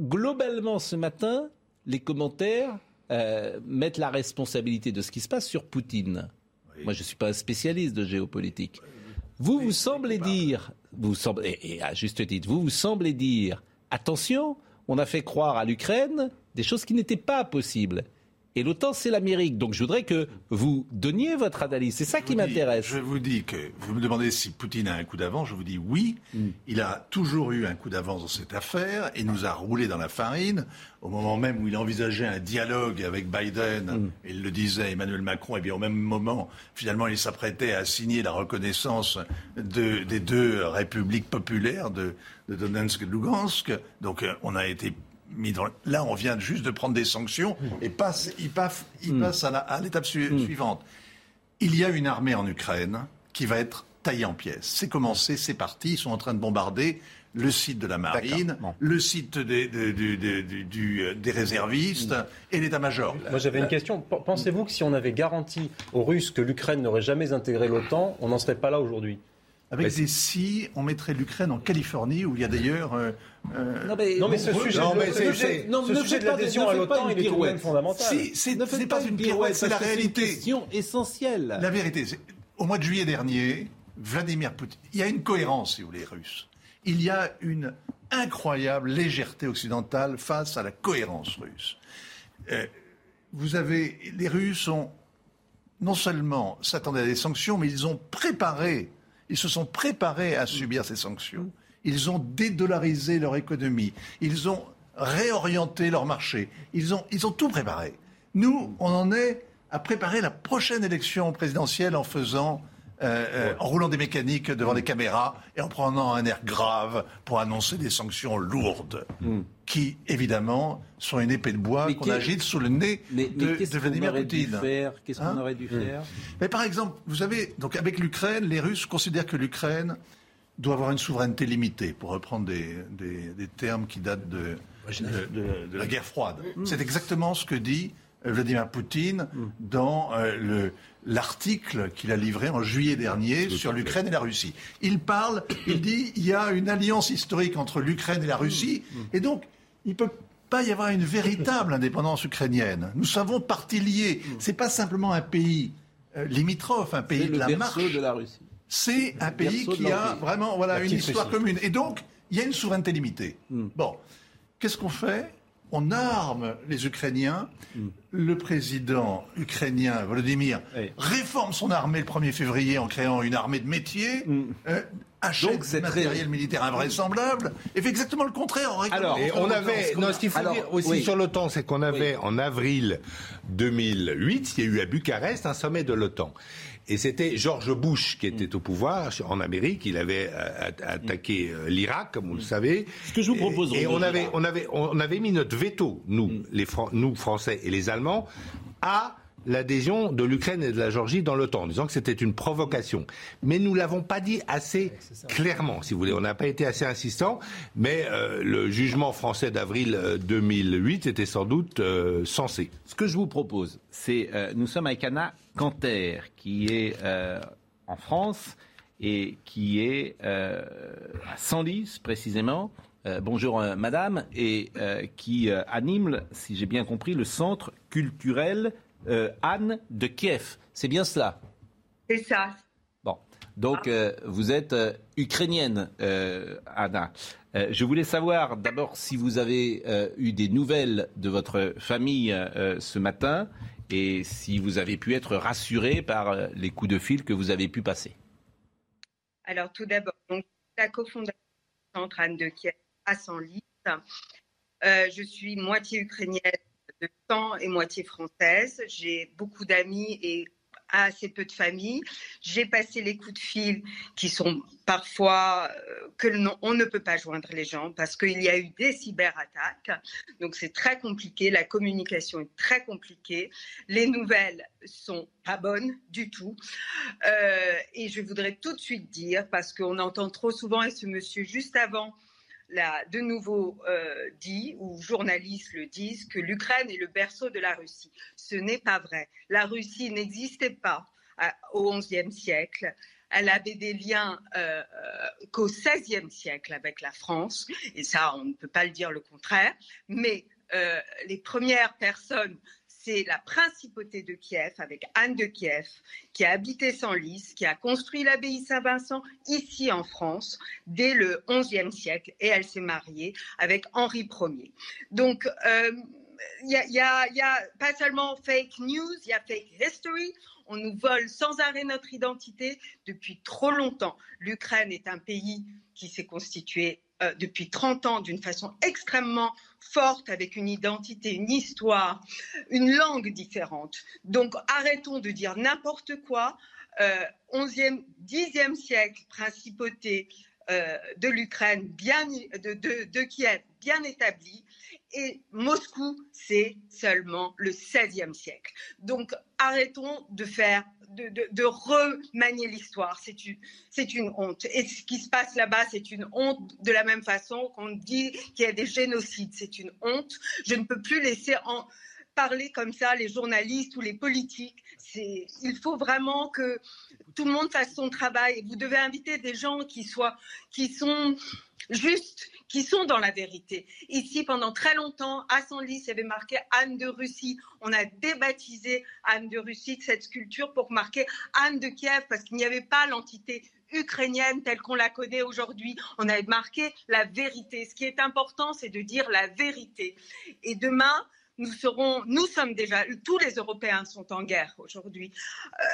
globalement, ce matin, les commentaires euh, mettent la responsabilité de ce qui se passe sur Poutine. Moi, je ne suis pas un spécialiste de géopolitique. Vous, vous semblez dire, vous semblez, et à juste titre, vous, vous semblez dire, attention, on a fait croire à l'Ukraine des choses qui n'étaient pas possibles. Et l'OTAN, c'est l'Amérique. Donc je voudrais que vous donniez votre analyse. C'est ça qui m'intéresse. Je vous dis que vous me demandez si Poutine a un coup d'avance. Je vous dis oui. Mm. Il a toujours eu un coup d'avance dans cette affaire et nous a roulé dans la farine au moment même où il envisageait un dialogue avec Biden. Mm. Et il le disait Emmanuel Macron. Et bien au même moment, finalement, il s'apprêtait à signer la reconnaissance de- des deux républiques populaires de, de Donetsk et de Lugansk. Donc euh, on a été dans... Là, on vient juste de prendre des sanctions et passe, il passe, il Mm. passe à la- à l'étape su- suivante. Il y a une armée en Ukraine qui va être taillée en pièces. C'est commencé, c'est parti. Ils sont en train de bombarder le site de la marine, bon. le site des, des réservistes et l'état-major. Moi j'avais une question. Pensez-vous que si on avait garanti aux Russes que l'Ukraine n'aurait jamais intégré l'OTAN, on n'en serait pas là aujourd'hui? Avec Mais des si, on mettrait l'Ukraine en Californie, où il y a d'ailleurs... euh, euh, Non mais ce sujet, non, de- mais ce c'est- sujet- c'est- non, ce ne sujet faites de l'adhésion à l'OTAN, il est tout de même pirouette. fondamental. si, c'est Ne faites c'est pas une pirouette, c'est la réalité. une question essentielle. La vérité, c'est au mois de juillet dernier, Vladimir Poutine, il y a une cohérence, si vous voulez, russe. Il y a une incroyable légèreté occidentale face à la cohérence russe. Euh, vous avez, les Russes ont non seulement s'attendaient à des sanctions, mais ils ont préparé, ils se sont préparés à subir ces sanctions. Ils ont dédollarisé leur économie. Ils ont réorienté leur marché. Ils ont, ils ont tout préparé. Nous, on en est à préparer la prochaine élection présidentielle en faisant, euh, euh, en roulant des mécaniques devant des caméras et en prenant un air grave pour annoncer des sanctions lourdes, qui évidemment sont une épée de bois qu'on agite sous le nez Mais, mais de, Vladimir Poutine. Qu'est-ce qu'on Hein aurait dû faire? Mais par exemple, vous savez, donc avec l'Ukraine, les Russes considèrent que l'Ukraine doit avoir une souveraineté limitée, pour reprendre des, des- des termes qui datent de, de, de- de la guerre froide. C'est exactement ce que dit euh, Vladimir Poutine dans euh, le- l'article qu'il a livré en juillet dernier sur l'Ukraine et la Russie. Il parle, il dit, il y a une alliance historique entre l'Ukraine et la Russie, et donc il peut pas y avoir une véritable indépendance ukrainienne. Nous savons partie liée. C'est pas simplement un pays euh, limitrophe, un pays de la marche. de la Russie. C'est un pays qui a vraiment voilà, une histoire commune. Et donc, il y a une souveraineté limitée. Hmm. Bon, qu'est-ce qu'on fait on arme les Ukrainiens. Mm. Le président ukrainien Volodymyr réforme son armée le 1er février en créant une armée de métier. Euh, achète Mm. Donc, c'est du très- matériel militaire invraisemblable et fait exactement le contraire en Alors, Et on avait, non, ce qu'il faut Alors, dire aussi oui. sur l'OTAN, c'est qu'on avait en avril 2008, il y a eu à Bucarest un sommet de l'OTAN. Et c'était George Bush qui était au pouvoir en Amérique. Il avait euh, attaqué euh, l'Irak, comme vous le savez. Ce que je vous propose, Et, on avait, on avait, on avait mis notre veto, nous, Mm. les Fran- nous Français et les Allemands, à l'adhésion de l'Ukraine et de la Géorgie dans l'OTAN, en disant que c'était une provocation. Mais nous l'avons pas dit assez clairement, si vous voulez. On n'a pas été assez insistant, mais euh, le jugement français d'avril euh, 2008 était sans doute euh, sensé. Ce que je vous propose, c'est euh, nous sommes avec Anna Canter, qui est euh, en France et qui est euh, à Senlis précisément. Euh, bonjour euh, madame, et euh, qui euh, anime, si j'ai bien compris, le centre culturel euh, Anne de Kiev. C'est bien cela C'est ça. Bon, donc euh, vous êtes euh, ukrainienne, Anna. Je voulais savoir d'abord si vous avez eu des nouvelles de votre famille ce matin et si vous avez pu être rassurée par les coups de fil que vous avez pu passer. Alors tout d'abord, donc la cofondatrice du centre Anne de Kiev à Senlis. Je suis moitié ukrainienne de sang et moitié française. J'ai beaucoup d'amis et assez peu de famille. J'ai passé les coups de fil qui sont parfois euh, que l'on- on ne peut pas joindre les gens parce qu'il y a eu des cyberattaques. Donc c'est très compliqué. La communication est très compliquée. Les nouvelles sont pas bonnes du tout. Euh, et je voudrais tout de suite dire, parce qu'on entend trop souvent, et ce monsieur juste avant l'a de nouveau euh, dit, ou journalistes le disent, que l'Ukraine est le berceau de la Russie. Ce n'est pas vrai. La Russie n'existait pas à- au XIe siècle. Elle avait des liens euh, euh, qu'au XVIe siècle avec la France, et ça, on ne peut pas le dire le contraire. Mais euh, les premières personnes, c'est la principauté de Kiev avec Anne de Kiev, qui a habité Senlis, qui a construit l'abbaye Saint-Vincent ici en France dès le XIe siècle, et elle s'est mariée avec Henri Ier. Donc, euh, il il y a pas seulement fake news, il y a fake history. On nous vole sans arrêt notre identité depuis trop longtemps. L'Ukraine est un pays qui s'est constitué euh, depuis 30 ans d'une façon extrêmement forte, avec une identité, une histoire, une langue différente. Donc arrêtons de dire n'importe quoi. Euh, 11e, 10e siècle, principauté euh, de l'Ukraine, de Kiev, bien établie. Et Moscou, c'est seulement le 16e siècle. Donc arrêtons de faire, de, de, de remanier l'histoire. C'est une, c'est une honte. Et ce qui se passe là-bas, c'est une honte de la même façon qu'on dit qu'il y a des génocides. C'est une honte. Je ne peux plus laisser en parler comme ça les journalistes ou les politiques. C'est, il faut vraiment que tout le monde fasse son travail. Vous devez inviter des gens qui soient, qui sont justes, qui sont dans la vérité. Ici, pendant très longtemps, à Senlis, il y avait marqué Anne de Russie. On a débaptisé Anne de Russie de cette sculpture pour marquer Anne de Kiev parce qu'il n'y avait pas l'entité ukrainienne telle qu'on la connaît aujourd'hui. On a marqué la vérité. Ce qui est important, c'est de dire la vérité. Et demain, nous nous sommes déjà, tous les Européens sont en guerre aujourd'hui, euh,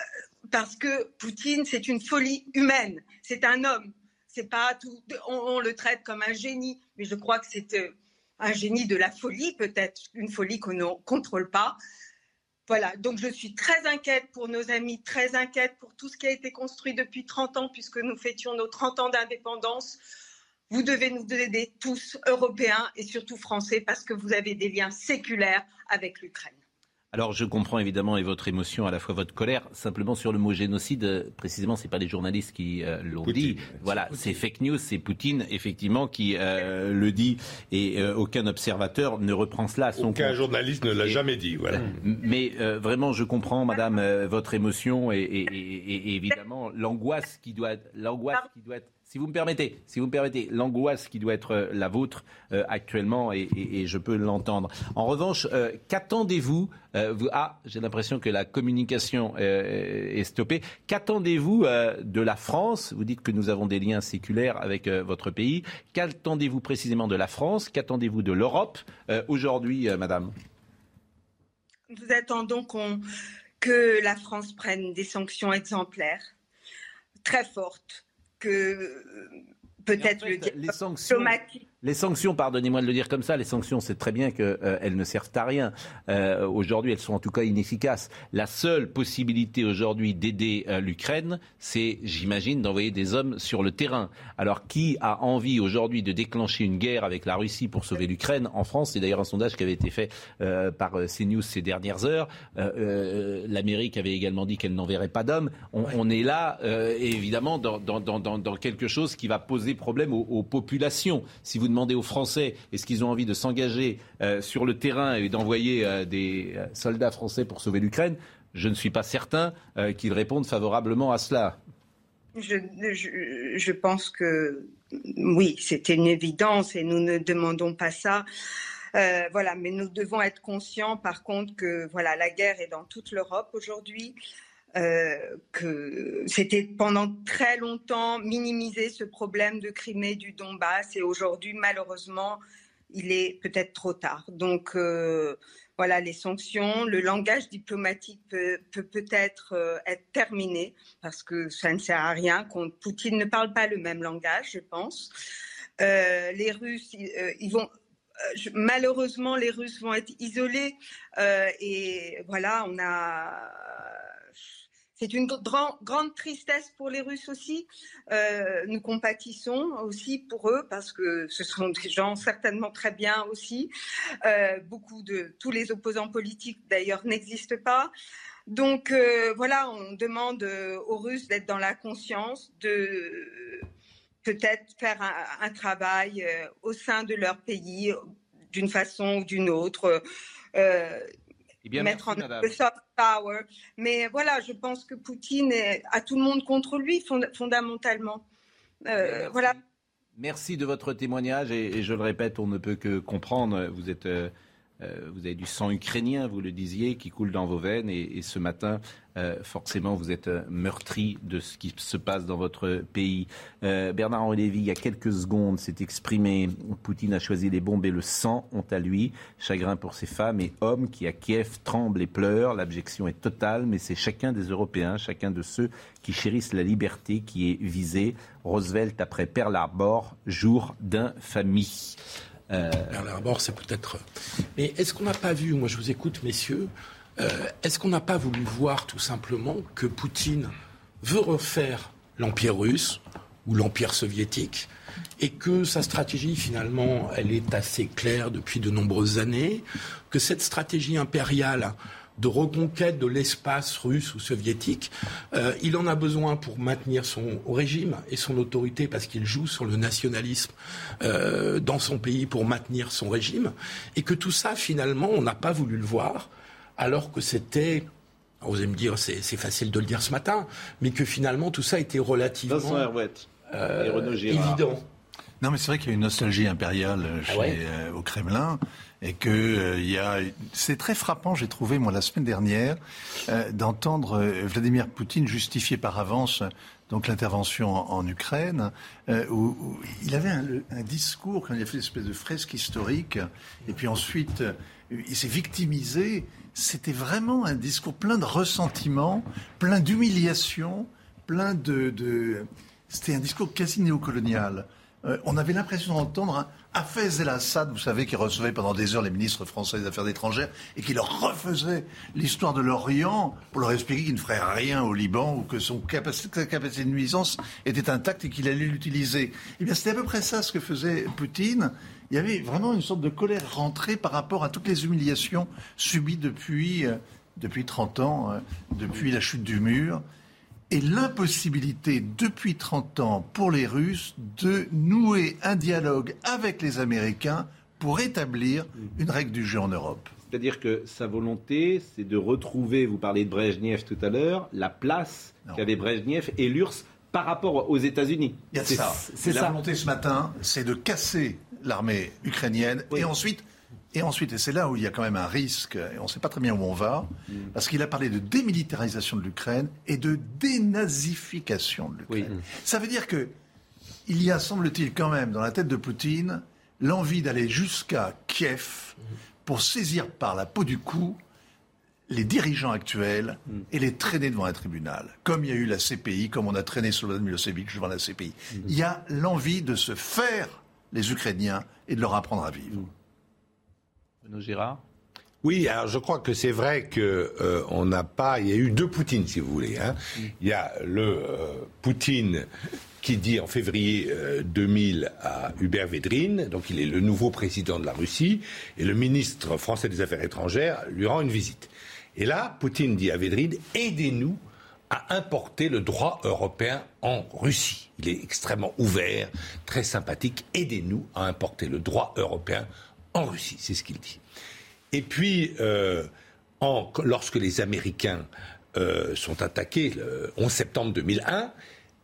parce que Poutine, c'est une folie humaine. C'est un homme. C'est pas tout. On, on, le traite comme un génie, mais je crois que c'est euh, un génie de la folie, peut-être une folie qu'on ne contrôle pas. Voilà, donc je suis très inquiète pour nos amis, très inquiète pour tout ce qui a été construit depuis 30 ans, puisque nous fêtions nos 30 ans d'indépendance. Vous devez nous aider tous, Européens et surtout Français, parce que vous avez des liens séculaires avec l'Ukraine. Alors je comprends évidemment et votre émotion, à la fois votre colère. Simplement sur le mot génocide, précisément, c'est pas les journalistes qui euh, l'ont dit. Voilà, c'est fake news, c'est Poutine effectivement qui euh, le dit et euh, aucun observateur ne reprend cela à son Aucun compte. journaliste ne l'a jamais dit. Voilà. Mais euh, vraiment, je comprends, Madame, euh, votre émotion et, et- et- et évidemment l'angoisse qui doit, l'angoisse qui doit être Si vous me permettez, si vous me permettez, l'angoisse qui doit être euh, la vôtre euh, actuellement, et, je peux l'entendre. En revanche, euh, qu'attendez-vous Ah, j'ai l'impression que la communication est stoppée. Qu'attendez-vous de la France? Vous dites que nous avons des liens séculaires avec votre pays. Qu'attendez-vous précisément de la France? Qu'attendez-vous de l'Europe aujourd'hui, Madame? Nous attendons que la France prenne des sanctions exemplaires, très fortes que peut-être le les sanctions, les sanctions, pardonnez-moi de le dire comme ça, les sanctions, c'est très bien qu'elles euh, ne servent à rien. Euh, aujourd'hui, elles sont en tout cas inefficaces. La seule possibilité aujourd'hui d'aider euh, l'Ukraine, c'est, j'imagine, d'envoyer des hommes sur le terrain. Alors, qui a envie aujourd'hui de déclencher une guerre avec la Russie pour sauver l'Ukraine En France, c'est d'ailleurs un sondage qui avait été fait par CNews ces dernières heures. L'Amérique avait également dit qu'elle n'enverrait pas d'hommes. On, est là, évidemment, dans, dans, quelque chose qui va poser problème aux, aux populations. Si vous demander aux Français est-ce qu'ils ont envie de s'engager euh, sur le terrain et d'envoyer euh, des euh, soldats français pour sauver l'Ukraine, je ne suis pas certain qu'ils répondent favorablement à cela. Je, pense que oui, c'était une évidence et nous ne demandons pas ça. voilà, mais nous devons être conscients, par contre, que voilà, la guerre est dans toute l'Europe aujourd'hui. Euh, que c'était pendant très longtemps minimisé ce problème de Crimée du Donbass et aujourd'hui malheureusement il est peut-être trop tard. Donc euh, voilà les sanctions, le langage diplomatique peut peut-être euh, être terminé parce que ça ne sert à rien. Poutine ne parle pas le même langage, je pense. les Russes, ils vont malheureusement, les Russes vont être isolés. et voilà, on a c'est une grande tristesse pour les Russes aussi. Euh, nous compatissons aussi pour eux parce que ce sont des gens certainement très bien aussi. Euh, beaucoup de tous les opposants politiques d'ailleurs n'existent pas. Donc euh, voilà, on demande aux Russes d'être dans la conscience, de peut-être faire un, travail au sein de leur pays d'une façon ou d'une autre. Eh mettre en le soft power. Mais voilà, je pense que Poutine a tout le monde contre lui fondamentalement. Euh, voilà. Merci de votre témoignage et, je le répète, on ne peut que comprendre. Vous êtes euh, euh, vous avez du sang ukrainien, vous le disiez, qui coule dans vos veines. Et, ce matin, euh, forcément, vous êtes euh, meurtri de ce qui se passe dans votre pays. Bernard-Henri Lévy, il y a quelques secondes, s'est exprimé. Poutine a choisi les bombes et le sang, honte à lui. Chagrin pour ces femmes et hommes qui, à Kiev, tremblent et pleurent. L'abjection est totale, mais c'est chacun des Européens, chacun de ceux qui chérissent la liberté qui est visé. Roosevelt après Pearl Harbor, jour d'infamie. Euh... C'est peut-être. Mais est-ce qu'on n'a pas vu, moi je vous écoute, messieurs, euh, est-ce qu'on n'a pas voulu voir tout simplement que Poutine veut refaire l'Empire russe ou l'Empire soviétique et que sa stratégie, finalement, elle est assez claire depuis de nombreuses années, que cette stratégie impériale de reconquête de l'espace russe ou soviétique. Euh, il en a besoin pour maintenir son régime et son autorité parce qu'il joue sur le nationalisme euh, dans son pays pour maintenir son régime. Et que tout ça, finalement, on n'a pas voulu le voir alors que c'était vous allez me dire, c'est facile de le dire ce matin, mais que finalement tout ça était relativement euh, évident. Non, mais c'est vrai qu'il y a une nostalgie impériale ah chez, au Kremlin et que euh, il y a, c'est très frappant, j'ai trouvé moi la semaine dernière, euh, d'entendre euh, Vladimir Poutine justifier par avance donc l'intervention en, Ukraine, où, il avait un, un, discours quand il a fait une espèce de fresque historique, et puis ensuite il s'est victimisé. C'était vraiment un discours plein de ressentiment, plein d'humiliation, plein de, de... c'était un discours quasi néocolonial. on avait l'impression d'entendre Hafez el-Assad, vous savez, qui recevait pendant des heures les ministres français des Affaires étrangères et qui leur refaisait l'histoire de l'Orient pour leur expliquer qu'il ne ferait rien au Liban ou que son capacité, sa capacité de nuisance était intacte et qu'il allait l'utiliser. Eh bien, c'était à peu près ça ce que faisait Poutine. Il y avait vraiment une sorte de colère rentrée par rapport à toutes les humiliations subies depuis, euh, depuis 30 ans, euh, depuis la chute du mur et l'impossibilité depuis 30 ans pour les Russes de nouer un dialogue avec les Américains pour établir une règle du jeu en Europe. C'est-à-dire que sa volonté, c'est de retrouver, vous parlez de Brezhnev tout à l'heure, la place qu'avait Brezhnev et l'URSS par rapport aux États-Unis. De ça. C'est la volonté ce matin, c'est de casser l'armée ukrainienne et ensuite. Et ensuite, et c'est là où il y a quand même un risque, et on ne sait pas très bien où on va, mm. parce qu'il a parlé de démilitarisation de l'Ukraine et de dénazification de l'Ukraine. Ça veut dire que il y a, semble-t-il, quand même dans la tête de Poutine l'envie d'aller jusqu'à Kiev pour saisir par la peau du cou les dirigeants actuels mm. et les traîner devant un tribunal, comme il y a eu la CPI, comme on a traîné Slobodan Milosevic devant la CPI. Mm-hmm. Il y a l'envie de se faire les Ukrainiens et de leur apprendre à vivre. Oui, alors je crois que c'est vrai que euh, on n'a pas. Il y a eu deux Poutines, si vous voulez. Hein. Il y a le euh, Poutine qui dit en février 2000 euh, à Hubert Védrine, donc il est le nouveau président de la Russie, et le ministre français des Affaires étrangères lui rend une visite. Et là, Poutine dit à Védrine, aidez-nous à importer le droit européen en Russie. Il est extrêmement ouvert, très sympathique. Aidez-nous à importer le droit européen en Russie, c'est ce qu'il dit. Et puis, euh, lorsque les Américains euh, sont attaqués le 11 septembre 2001,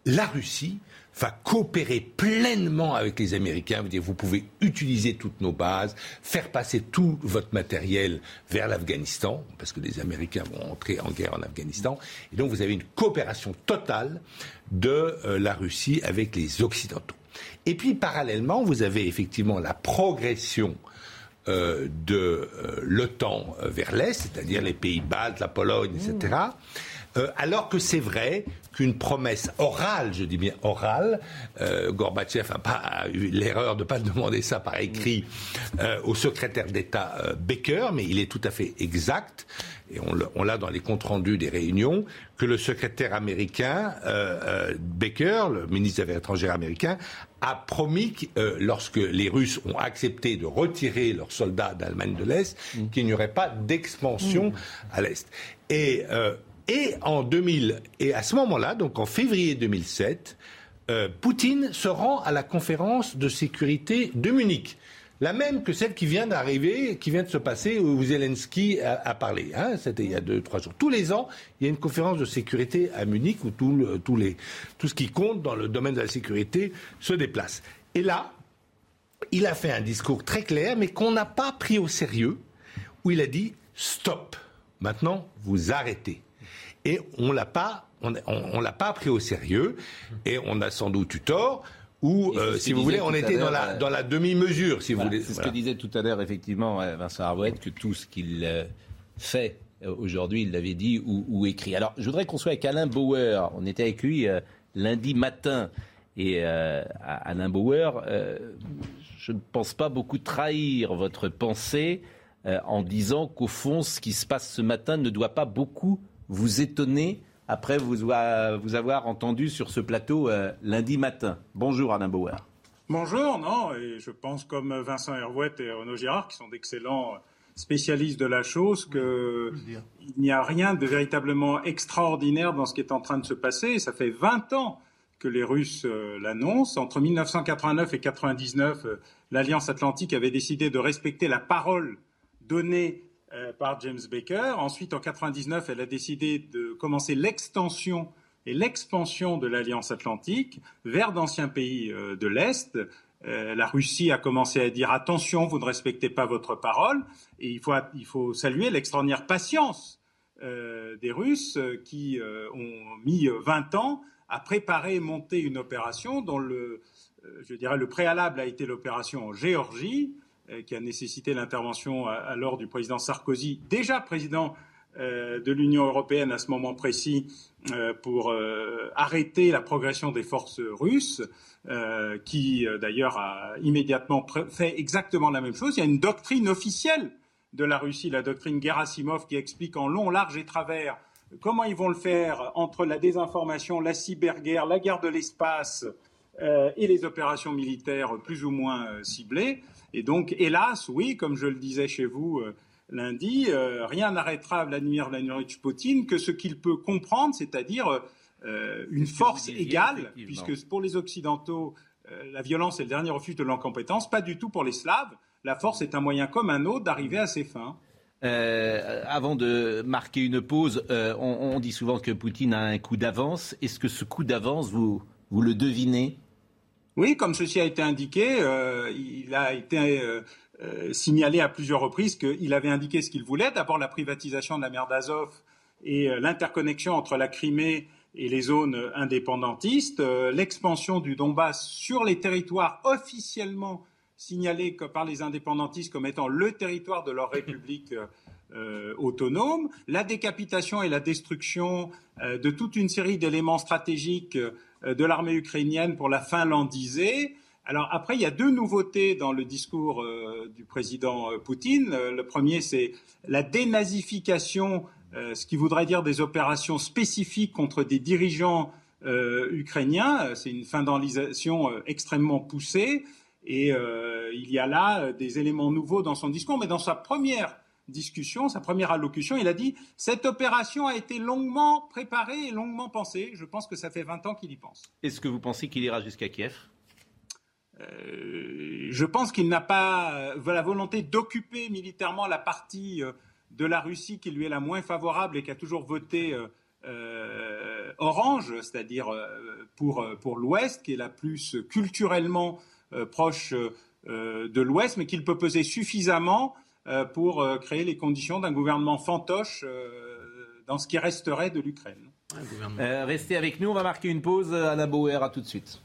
la Russie va coopérer pleinement avec les Américains. Vous, dire, vous pouvez utiliser toutes nos bases, faire passer tout votre matériel vers l'Afghanistan, parce que les Américains vont entrer en guerre en Afghanistan. Et donc vous avez une coopération totale de euh, la Russie avec les Occidentaux. Et puis parallèlement, vous avez effectivement la progression de euh, l'OTAN vers l'Est, c'est-à-dire les pays baltes, la Pologne, etc. Euh, alors que c'est vrai qu'une promesse orale, je dis bien orale, euh, Gorbatchev n'a pas eu l'erreur de ne pas demander ça par écrit euh, au secrétaire d'État euh, Baker, mais il est tout à fait exact, et on l'a dans les comptes rendus des réunions, que le secrétaire américain Baker, le ministre des Affaires étrangères américain, a promis, lorsque les Russes ont accepté de retirer leurs soldats d'Allemagne de l'Est, mm. qu'il n'y aurait pas d'expansion mm. à l'Est. Et et en 2000, et à ce moment-là, donc en février 2007, euh, Poutine se rend à la conférence de sécurité de Munich. La même que celle qui vient d'arriver, qui vient de se passer, où Zelensky a, parlé. Hein, C'était il y a deux, trois jours. Tous les ans, il y a une conférence de sécurité à Munich où les, tout ce qui compte dans le domaine de la sécurité se déplace. Et là, il a fait un discours très clair, mais qu'on n'a pas pris au sérieux, où il a dit stop. Maintenant, vous arrêtez et on l'a pas, on, l'a pas pris au sérieux et on a sans doute eu tort. Ou, euh, si vous voulez, on était dans la, euh, dans la demi-mesure, si vous voulez. C'est ce que disait tout à l'heure, effectivement, euh, Vincent Arouette, que tout ce qu'il fait aujourd'hui, il l'avait dit ou, écrit. Alors, je voudrais qu'on soit avec Alain Bauer. On était avec lui lundi matin. Et Alain Bauer, je ne pense pas beaucoup trahir votre pensée en disant qu'au fond, ce qui se passe ce matin ne doit pas beaucoup vous étonner après vous, vous avoir entendu sur ce plateau euh, lundi matin. Bonjour Alain Bauer. Bonjour, non, et je pense comme Vincent Hervouette et Renaud Girard, qui sont d'excellents spécialistes de la chose, qu'il n'y a rien de véritablement extraordinaire dans ce qui est en train de se passer. Ça fait 20 ans que les Russes euh, l'annoncent. Entre 1989 et 1999, euh, l'Alliance Atlantique avait décidé de respecter la parole donnée euh, par James Baker. Ensuite, en 99, elle a décidé de commencer l'extension et l'expansion de l'Alliance Atlantique vers d'anciens pays euh, de l'Est. Euh, la Russie a commencé à dire attention, vous ne respectez pas votre parole. Et il faut, saluer l'extraordinaire patience des Russes qui ont mis 20 ans à préparer et monter une opération dont le, préalable a été l'opération en Géorgie, qui a nécessité l'intervention alors du président Sarkozy, déjà président euh, de l'Union européenne à ce moment précis, euh, pour arrêter la progression des forces russes, qui d'ailleurs a immédiatement fait exactement la même chose. Il y a une doctrine officielle de la Russie, la doctrine Gerasimov, qui explique en long, large et travers comment ils vont le faire entre la désinformation, la cyberguerre, la guerre de l'espace et les opérations militaires plus ou moins ciblées. Et donc, hélas, oui, comme je le disais chez vous euh, lundi, euh, rien n'arrêtera Vladimir Vladimirovich Poutine que ce qu'il peut comprendre, c'est-à-dire euh, une force égale, puisque pour les Occidentaux, la violence est le dernier refuge de l'incompétence, pas du tout pour les Slaves. La force est un moyen comme un autre d'arriver à ses fins. Euh, avant de marquer une pause, euh, on, dit souvent que Poutine a un coup d'avance. Est-ce que ce coup d'avance, vous, vous le devinez? Oui, comme ceci a été indiqué, euh, il a été signalé à plusieurs reprises qu'il avait indiqué ce qu'il voulait. D'abord la privatisation de la mer d'Azov et l'interconnexion entre la Crimée et les zones indépendantistes, l'expansion du Donbass sur les territoires officiellement signalé par les indépendantistes comme étant le territoire de leur république euh, autonome, la décapitation et la destruction euh, de toute une série d'éléments stratégiques euh, de l'armée ukrainienne pour la finlandiser. Alors après, il y a deux nouveautés dans le discours du président Poutine. Le premier, c'est la dénazification, ce qui voudrait dire des opérations spécifiques contre des dirigeants ukrainiens. C'est une finlandisation extrêmement poussée. Et euh, il y a là euh, des éléments nouveaux dans son discours, mais dans sa première discussion, sa première allocution, il a dit cette opération a été longuement préparée et longuement pensée. Je pense que ça fait 20 ans qu'il y pense. Est-ce que vous pensez qu'il ira jusqu'à Kiev? Euh, Je pense qu'il n'a pas la volonté d'occuper militairement la partie de la Russie qui lui est la moins favorable et qui a toujours voté orange, c'est-à-dire pour, pour l'Ouest, qui est la plus culturellement euh, proche euh, de l'Ouest, mais qu'il peut peser suffisamment euh, pour créer les conditions d'un gouvernement fantoche dans ce qui resterait de l'Ukraine. restez avec nous, on va marquer une pause. à la Bauer, à tout de suite.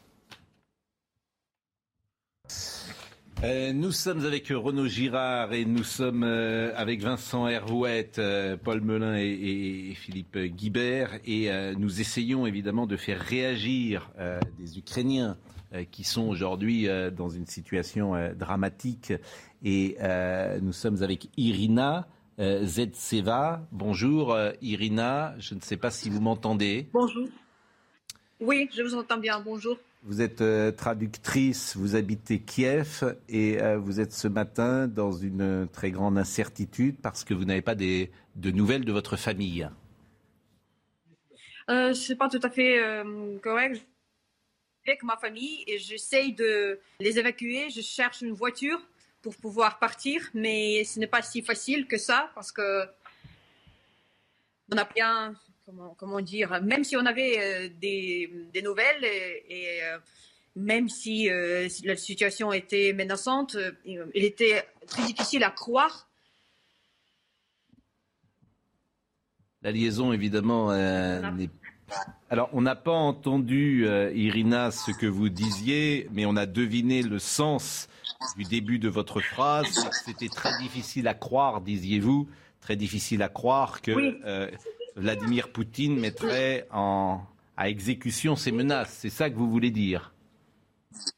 nous sommes avec Renaud Girard et nous sommes avec Vincent Hervouette, Paul Melun et, Philippe Guibert et nous essayons évidemment de faire réagir des Ukrainiens euh, qui sont aujourd'hui euh, dans une situation euh, dramatique. Et nous sommes avec Irina Zetseva. Bonjour Irina, je ne sais pas si vous m'entendez. Bonjour. Oui, je vous entends bien. Bonjour. Vous êtes traductrice, vous habitez Kiev et vous êtes ce matin dans une très grande incertitude parce que vous n'avez pas des, de nouvelles de votre famille. Euh, Ce n'est pas tout à fait correct avec ma famille et j'essaye de les évacuer. Je cherche une voiture pour pouvoir partir, mais ce n'est pas si facile que ça parce que on a bien, comment, comment dire, même si on avait euh, des, des, nouvelles et, euh, même si euh, la situation était menaçante, il était très difficile à croire. La liaison, évidemment, n'est alors, on n'a pas entendu, euh, Irina, ce que vous disiez, mais on a deviné le sens du début de votre phrase. C'était très difficile à croire, disiez-vous, très difficile à croire que euh, Vladimir Poutine mettrait en, à exécution ces menaces. C'est ça que vous voulez dire?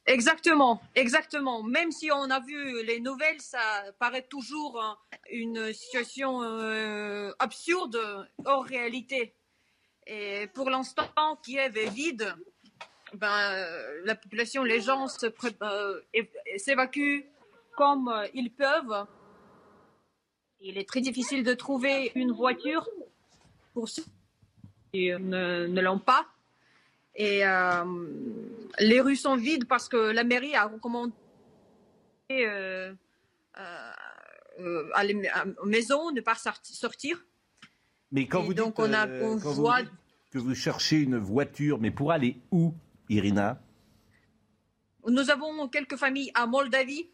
Exactement, exactement. Même si on a vu les nouvelles, ça paraît toujours une situation euh, absurde hors réalité. Et pour l'instant, Kiev est vide. Ben, la population, les gens euh, s'évacuent comme ils peuvent. Il est très difficile de trouver une voiture pour ceux qui ne, l'ont pas. Et euh, les rues sont vides parce que la mairie a recommandé euh, à les maisons de ne pas sortir. Mais quand vous dites on a, euh, que vous cherchez une voiture, mais pour aller où, Irina? Nous avons quelques familles à Moldavie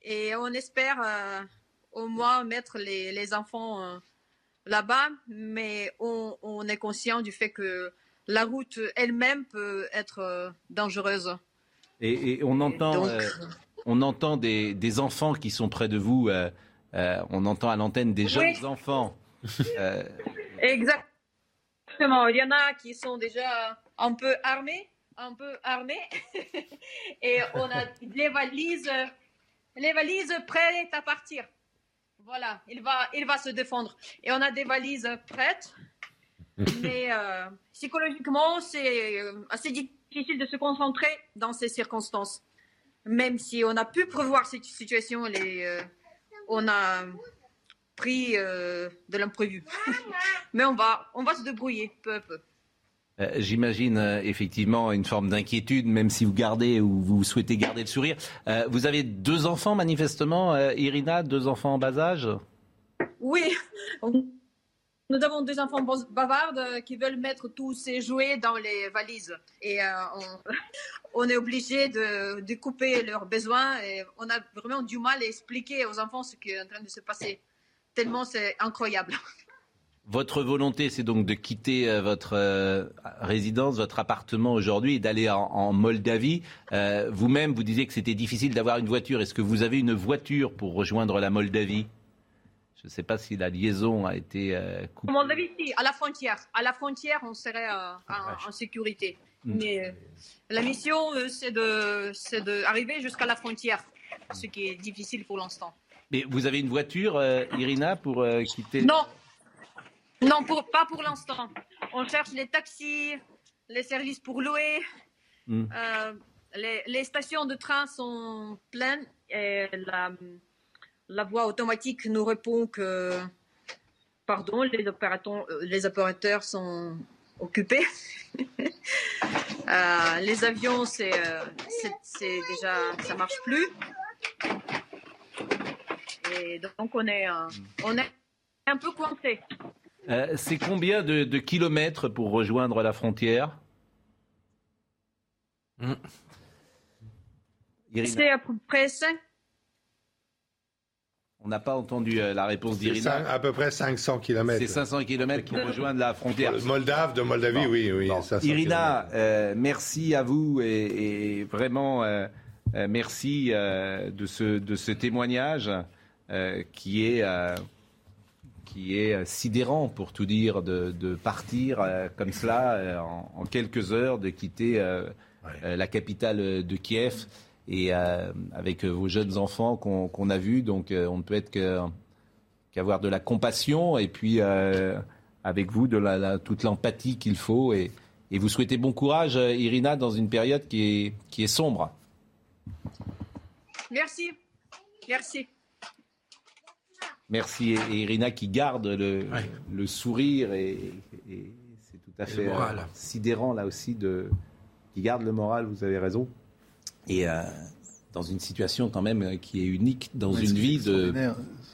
et on espère euh, au moins mettre les, enfants euh, là-bas, mais on, est conscient du fait que la route elle-même peut être dangereuse. Et, on entend, on entend des, enfants qui sont près de vous. on entend à l'antenne des jeunes enfants euh, Exactement. Il y en a qui sont déjà un peu armés, un peu armés, et on a les valises, les valises prêtes à partir. Voilà, il va, il va se défendre. Et on a des valises prêtes, mais euh, psychologiquement, c'est euh, assez difficile de se concentrer dans ces circonstances. Même si on a pu prévoir cette situation, les, on a pris euh, de l'imprévu. Mais on va, on va se débrouiller peu à peu. Euh, j'imagine euh, effectivement une forme d'inquiétude, même si vous gardez ou vous souhaitez garder le sourire. vous avez deux enfants manifestement, Irina, deux enfants en bas âge? Oui. Nous avons des enfants bavardes qui veulent mettre tous ces jouets dans les valises. Et on, on, est obligé de, de, couper leurs besoins. Et on a vraiment du mal à expliquer aux enfants ce qui est en train de se passer. Tellement c'est incroyable. Votre volonté, c'est donc de quitter euh, votre euh, résidence, votre appartement aujourd'hui et d'aller en, en, Moldavie. Euh, Vous-même, vous disiez que c'était difficile d'avoir une voiture. Est-ce que vous avez une voiture pour rejoindre la Moldavie? Je ne sais pas si la liaison a été euh, coupée. Avis, si, à la frontière. À la frontière, on serait euh, en, en, sécurité. Mm. Mais la mission, c'est d'arriver jusqu'à la frontière, ce qui est difficile pour l'instant. Mais vous avez une voiture, euh, Irina, pour quitter Non. Non, pour, pas pour l'instant. On cherche les taxis, les services pour louer. Mm. Les, les, stations de train sont pleines et la la voie automatique nous répond que, pardon, les opérateurs, les opérateurs sont occupés. euh, les avions, c'est, c'est, déjà, ça marche plus. Et donc on est, on est un peu coincé. Euh, c'est combien de, de, kilomètres pour rejoindre la frontière? Mmh. C'est à peu près 5 on n'a pas entendu euh, la réponse d'Irina. À peu près 500 km. C'est 500 km pour rejoindre la frontière. Moldave, de Moldavie, bon. oui. oui bon. Irina, euh, merci à vous et, et vraiment euh, euh merci euh, de, ce, de ce témoignage qui est, qui est sidérant, pour tout dire, de, de partir comme cela en, en, quelques heures, de quitter ouais. la capitale de Kiev et euh, avec euh, vos jeunes enfants qu'on qu a vus. Donc euh, on ne peut être qu'avoir qu de la compassion et puis euh, avec vous de la, la, toute l'empathie qu'il faut. Et, et, vous souhaitez bon courage, Irina, dans une période qui est, qui est sombre. Merci. Merci. Merci. Et, et Irina qui garde le, ouais. le sourire et, et c'est tout à fait sidérant là aussi de qui garde le moral. Vous avez raison et euh, dans une situation quand même euh, qui est unique dans oui, une vie de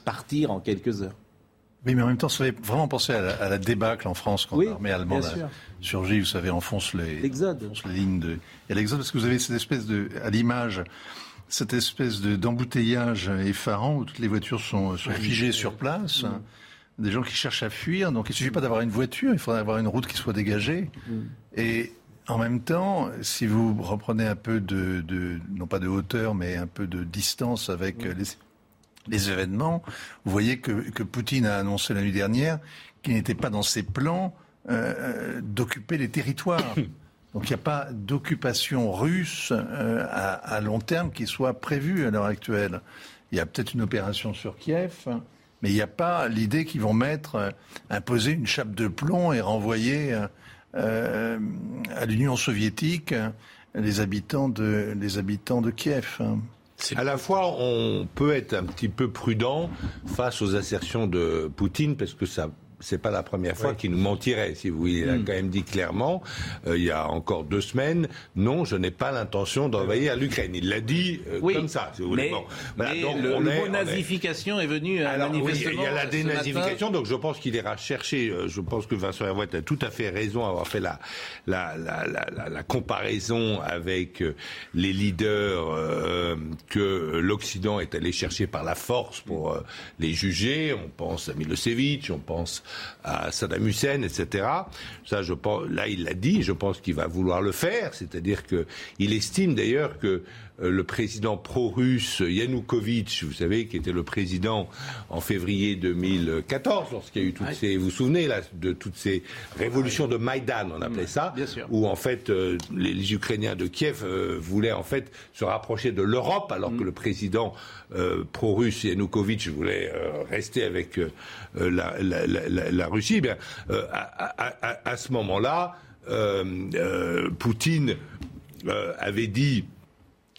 partir en quelques heures. Oui, mais en même temps, ça fait vraiment penser à la, à la débâcle en France quand oui, l'armée allemande a surgi, vous savez, enfonce les, enfonce les lignes de. Et l'exode, parce que vous avez cette espèce de, à l'image, cette espèce de, d'embouteillage effarant où toutes les voitures sont, sont figées sur place. Mmh. Des gens qui cherchent à fuir, donc il ne suffit pas d'avoir une voiture, il faudrait avoir une route qui soit dégagée. Mmh. Et en même temps, si vous reprenez un peu de, de, non pas de hauteur, mais un peu de distance avec oui. les, les, événements, vous voyez que, que, Poutine a annoncé la nuit dernière qu'il n'était pas dans ses plans euh, d'occuper les territoires. Donc il n'y a pas d'occupation russe euh, à, long terme qui soit prévue à l'heure actuelle. Il y a peut-être une opération sur Kiev, mais il n'y a pas l'idée qu'ils vont mettre, euh, imposer une chape de plomb et renvoyer euh, à l'Union soviétique les habitants de, les habitants de Kiev. À la fois, on peut être un petit peu prudent face aux assertions de Poutine, parce que ça c'est pas la première fois oui. qu'il nous mentirait, si vous voulez. Il a mm. quand même dit clairement, euh, il y a encore deux semaines, non, je n'ai pas l'intention d'envahir l'Ukraine. Il l'a dit euh, oui, comme ça, si vous voulez. Mais, bon. voilà, mais donc le, le mot nazification est... est... venu euh, Alors, manifestement. Oui, il y a la dénazification, donc je pense qu'il ira chercher, euh, je pense que Vincent Hervouet a tout à fait raison à avoir fait la, la, la, la, la comparaison avec euh, les leaders euh, que l'Occident est allé chercher par la force pour les juger. On pense à Milosevic, on pense à Saddam Hussein, etc. Ça, je pense, là, il l'a dit. Je pense qu'il va vouloir le faire. C'est-à-dire que il estime d'ailleurs que le président pro-russe Yanukovych, vous savez, qui était le président en février 2014, lorsqu'il y a eu toutes ces, vous vous souvenez là de toutes ces révolutions de Maïdan, on appelait ça, où en fait euh, les, les, Ukrainiens de Kiev euh, voulaient en fait se rapprocher de l'Europe, alors mm. que le président euh, pro-russe Yanukovych voulait euh, rester avec euh, la, la, la, la, Russie. Eh bien, à, à, à, ce moment-là, Poutine avait dit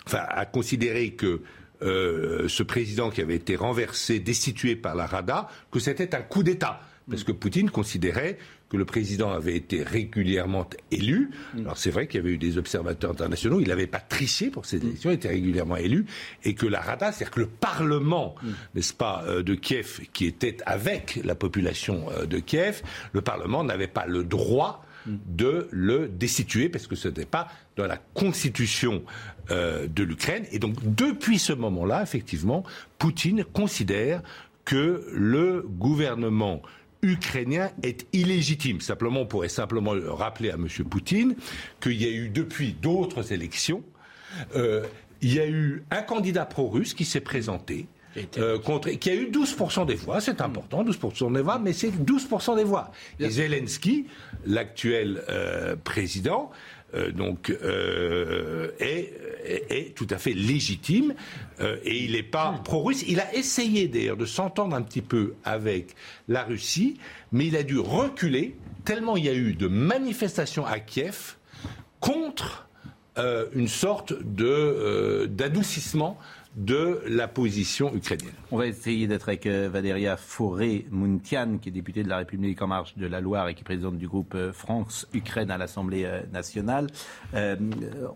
enfin, a considéré que euh, ce président qui avait été renversé, destitué par la Rada, que c'était un coup d'État. Parce que Poutine considérait que le président avait été régulièrement élu. Alors c'est vrai qu'il y avait eu des observateurs internationaux, il n'avait pas triché pour ces élections, il était régulièrement élu, et que la Rada, c'est-à-dire que le Parlement, n'est-ce pas, euh, de Kiev, qui était avec la population euh, de Kiev, le Parlement n'avait pas le droit de le destituer parce que ce n'était pas dans la constitution euh, de l'Ukraine. Et donc depuis ce moment-là, effectivement, Poutine considère que le gouvernement ukrainien est illégitime. Simplement, on pourrait simplement rappeler à M. Poutine qu'il y a eu depuis d'autres élections, euh, il y a eu un candidat pro-russe qui s'est présenté. Euh, contre, qui a eu 12% des voix, c'est important, 12% des voix, mais c'est 12% des voix. Et Zelensky, l'actuel euh, président, euh, donc euh, est, est, tout à fait légitime euh, et il n'est pas hmm. pro-russe. Il a essayé d'ailleurs de s'entendre un petit peu avec la Russie, mais il a dû reculer tellement il y a eu de manifestations à Kiev contre une sorte de d'adoucissement de la position ukrainienne. On va essayer d'être avec euh, Valéria Fauré-Mountian, qui est députée de la République en marche de la Loire et qui est présidente du groupe euh, France-Ukraine à l'Assemblée euh, nationale.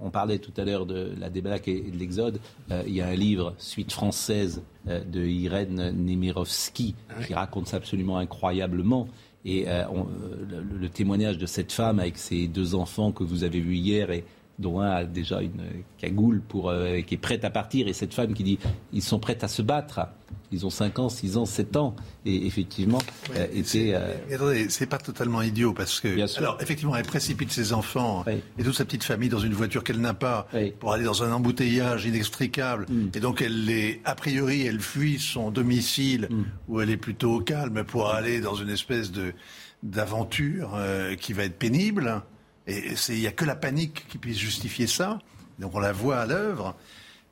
on parlait tout à l'heure de la débâcle et de l'exode. il y a un livre, Suite française, de Irène Nemirovski, qui raconte ça absolument incroyablement. Et le, le, témoignage de cette femme avec ses deux enfants que vous avez vus hier et dont un a déjà une cagoule pour, euh, qui est prête à partir, et cette femme qui dit ils sont prêts à se battre. Ils ont 5 ans, 6 ans, 7 ans. Et effectivement, euh, était. Euh, attendez, c'est pas totalement idiot parce que. Alors, effectivement, elle précipite ses enfants et toute sa petite famille dans une voiture qu'elle n'a pas pour aller dans un embouteillage inextricable. Mm. Et donc, elle les. A priori, elle fuit son domicile mm. où elle est plutôt au calme pour aller dans une espèce de d'aventure qui va être pénible. Et il n'y a que la panique qui puisse justifier ça. Donc on la voit à l'œuvre.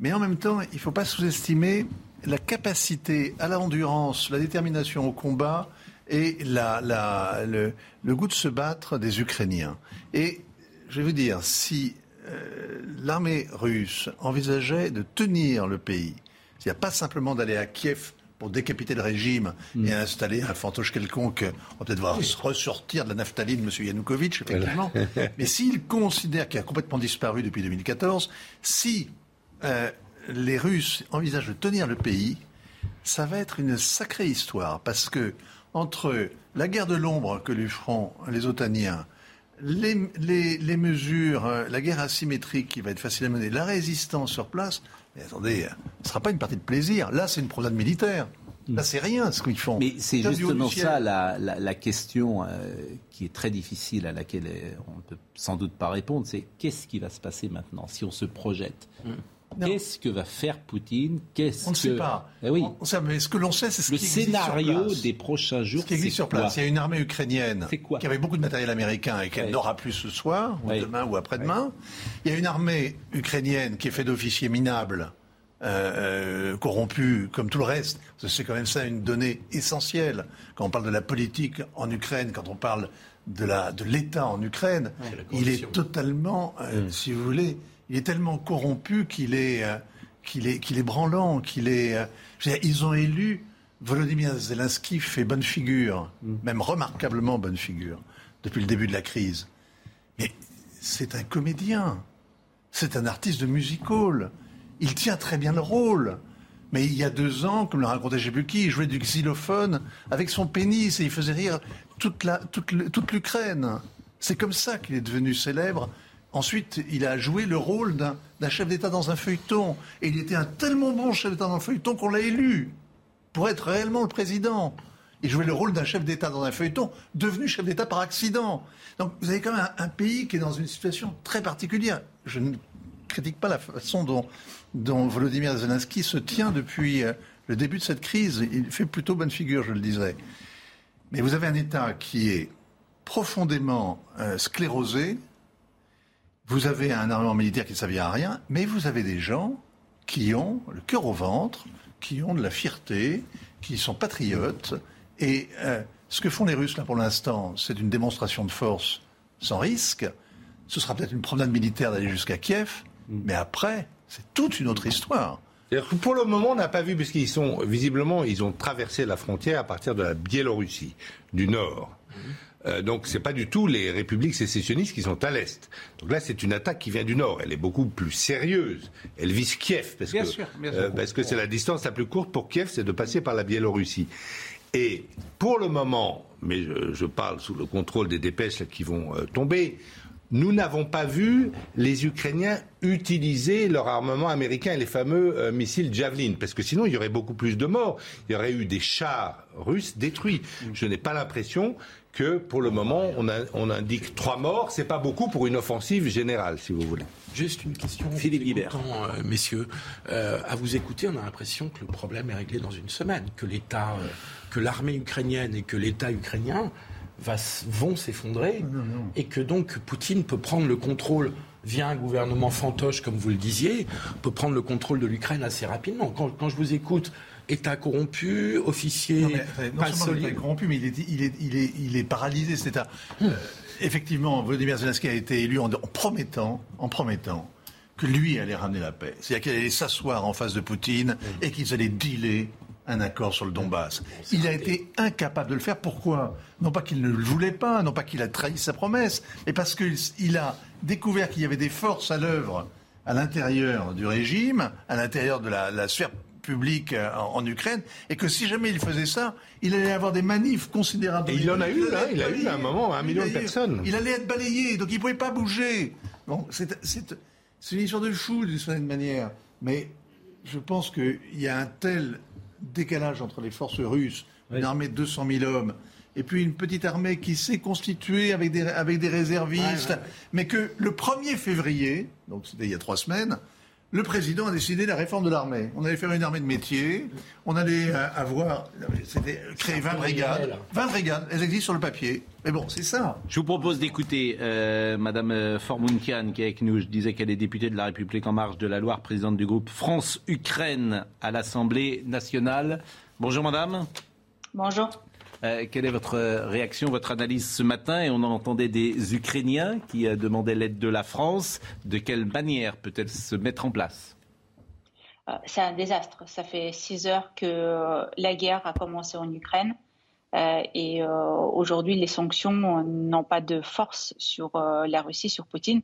Mais en même temps, il ne faut pas sous-estimer la capacité à l'endurance, la détermination au combat et le, goût de se battre des Ukrainiens. Et je vais vous dire, si euh, l'armée russe envisageait de tenir le pays, s'il n'y a pas simplement d'aller à Kiev pour décapiter le régime et mm. installer un fantoche quelconque, on va peut-être voir ressortir de la naphtaline M. Yanukovych, effectivement. Mais s'il considère qu'il a complètement disparu depuis 2014, si euh, les Russes envisagent de tenir le pays, ça va être une sacrée histoire, parce que entre la guerre de l'ombre que lui feront les Otaniens, les, les, mesures, euh, la guerre asymétrique qui va être facile à mener, la résistance sur place, mais attendez, ce ne sera pas une partie de plaisir. Là, c'est une promenade militaire. Là, c'est rien ce qu'ils font. Mais c'est justement ça la, question euh, qui est très difficile, à laquelle euh, on ne peut sans doute pas répondre. C'est qu'est-ce qui va se passer maintenant si on se projette? Mm. Qu'est-ce que va faire Poutine On ne sait pas. Eh oui. mais ce que l'on sait, c'est ce le scénario des prochains jours. Ce qui existe sur place. Il y a une armée ukrainienne qui avait beaucoup de matériel américain et qu'elle n'aura plus ce soir, ou demain, ou après-demain. Il y a une armée ukrainienne qui est faite d'officiers minables. Euh, euh, corrompus comme tout le reste. C'est quand même ça une donnée essentielle quand on parle de la politique en Ukraine, quand on parle de l'État en Ukraine. il est totalement, euh, mm. si vous voulez, il est tellement corrompu qu'il est, euh, qu'il est, qu'il est branlant, qu'il est. Euh, ils ont élu Volodymyr Zelensky fait bonne figure, mm. même remarquablement bonne figure, depuis le début de la crise. Mais c'est un comédien, c'est un artiste de music hall. Il tient très bien le rôle. Mais il y a deux ans, comme le racontait je il jouait du xylophone avec son pénis et il faisait rire toute, la, toute, toute l'Ukraine. C'est comme ça qu'il est devenu célèbre Ensuite, il a joué le rôle d'un chef d'État dans un feuilleton. Et il était un tellement bon chef d'État dans le feuilleton qu'on l'a élu pour être réellement le président. Il jouait le rôle d'un chef d'État dans un feuilleton, devenu chef d'État par accident. Donc vous avez quand même un, pays qui est dans une situation très particulière. Je ne critique pas la façon dont, dont Volodymyr Zelensky se tient depuis euh, le début de cette crise. Il fait plutôt bonne figure, je le disais. Mais vous avez un État qui est profondément euh, sclérosé, vous avez un armement militaire qui ne savait à rien, mais vous avez des gens qui ont le cœur au ventre, qui ont de la fierté, qui sont patriotes. Et euh, ce que font les Russes là pour l'instant, c'est une démonstration de force sans risque. Ce sera peut-être une promenade militaire d'aller jusqu'à Kiev, mais après, c'est toute une autre histoire. Pour le moment, on n'a pas vu, puisqu'ils sont visiblement, ils ont traversé la frontière à partir de la Biélorussie, du nord. Euh, donc c'est pas du tout les républiques sécessionnistes qui sont à l'est. Donc là c'est une attaque qui vient du nord. Elle est beaucoup plus sérieuse. Elle vise Kiev parce Bien que sûr, bien sûr. euh, parce que c'est la distance la plus courte pour Kiev, c'est de passer par la Biélorussie. Et pour le moment, mais je, je parle sous le contrôle des dépêches qui vont euh, tomber, nous n'avons pas vu les Ukrainiens utiliser leur armement américain et les fameux euh, missiles Javelin, parce que sinon il y aurait beaucoup plus de morts. Il y aurait eu des chars russes détruits. Je n'ai pas l'impression que pour le moment on, a- on indique trois morts. C'est pas beaucoup pour une offensive générale, si vous voulez. Juste une question. Philippe Guibert. euh, messieurs, euh, à vous écouter, on a l'impression que le problème est réglé dans une semaine, que l'État, euh, que l'armée ukrainienne et que l'État ukrainien va vont s'effondrer, et que donc Poutine peut prendre le contrôle via un gouvernement fantoche, comme vous le disiez, peut prendre le contrôle de l'Ukraine assez rapidement. Quand, quand je vous écoute, État corrompu, officier Non, mais, non pas seulement il est solide. corrompu, mais il est, il est, il est, il est paralysé cet État. Euh, effectivement, Volodymyr Zelensky a été élu en, en promettant, en promettant que lui allait ramener la paix. C'est-à-dire qu'il allait s'asseoir en face de Poutine et qu'ils allaient dealer un accord sur le Donbass. Il a été incapable de le faire. Pourquoi? Non pas qu'il ne le voulait pas, non pas qu'il a trahi sa promesse, mais parce qu'il a découvert qu'il y avait des forces à l'œuvre à l'intérieur du régime, à l'intérieur de la, la sphère publique euh, en, en Ukraine, et que si jamais il faisait ça, il allait avoir des manifs considérables. Et il en a eu, là, allait il a eu à un moment un million de personnes. Il allait être balayé, donc il ne pouvait pas bouger. Bon, c'est une histoire de fou d'une certaine manière, mais je pense qu'il y a un tel décalage entre les forces russes, une armée de 200 000 hommes, et puis une petite armée qui s'est constituée avec des, avec des réservistes, Ouais, ouais, ouais. mais que le 1er février, donc c'était il y a trois semaines, le président a décidé la réforme de l'armée. On allait faire une armée de métier, on allait euh, avoir, c'était créer 20 peu brigades, réel. 20 brigades, elles existent sur le papier. Mais bon, c'est ça. Je vous propose d'écouter euh, Madame euh, Formunkian qui est avec nous. Je disais qu'elle est députée de la République en marche de la Loire, présidente du groupe France-Ukraine à l'Assemblée nationale. Bonjour Madame. Bonjour. Euh, quelle est votre réaction, votre analyse ce matin? Et on entendait des Ukrainiens qui euh, demandaient l'aide de la France. De quelle manière peut-elle se mettre en place? Euh, c'est un désastre. Ça fait six heures que euh, la guerre a commencé en Ukraine euh, et euh, aujourd'hui les sanctions n'ont pas de force sur euh, la Russie, sur Poutine.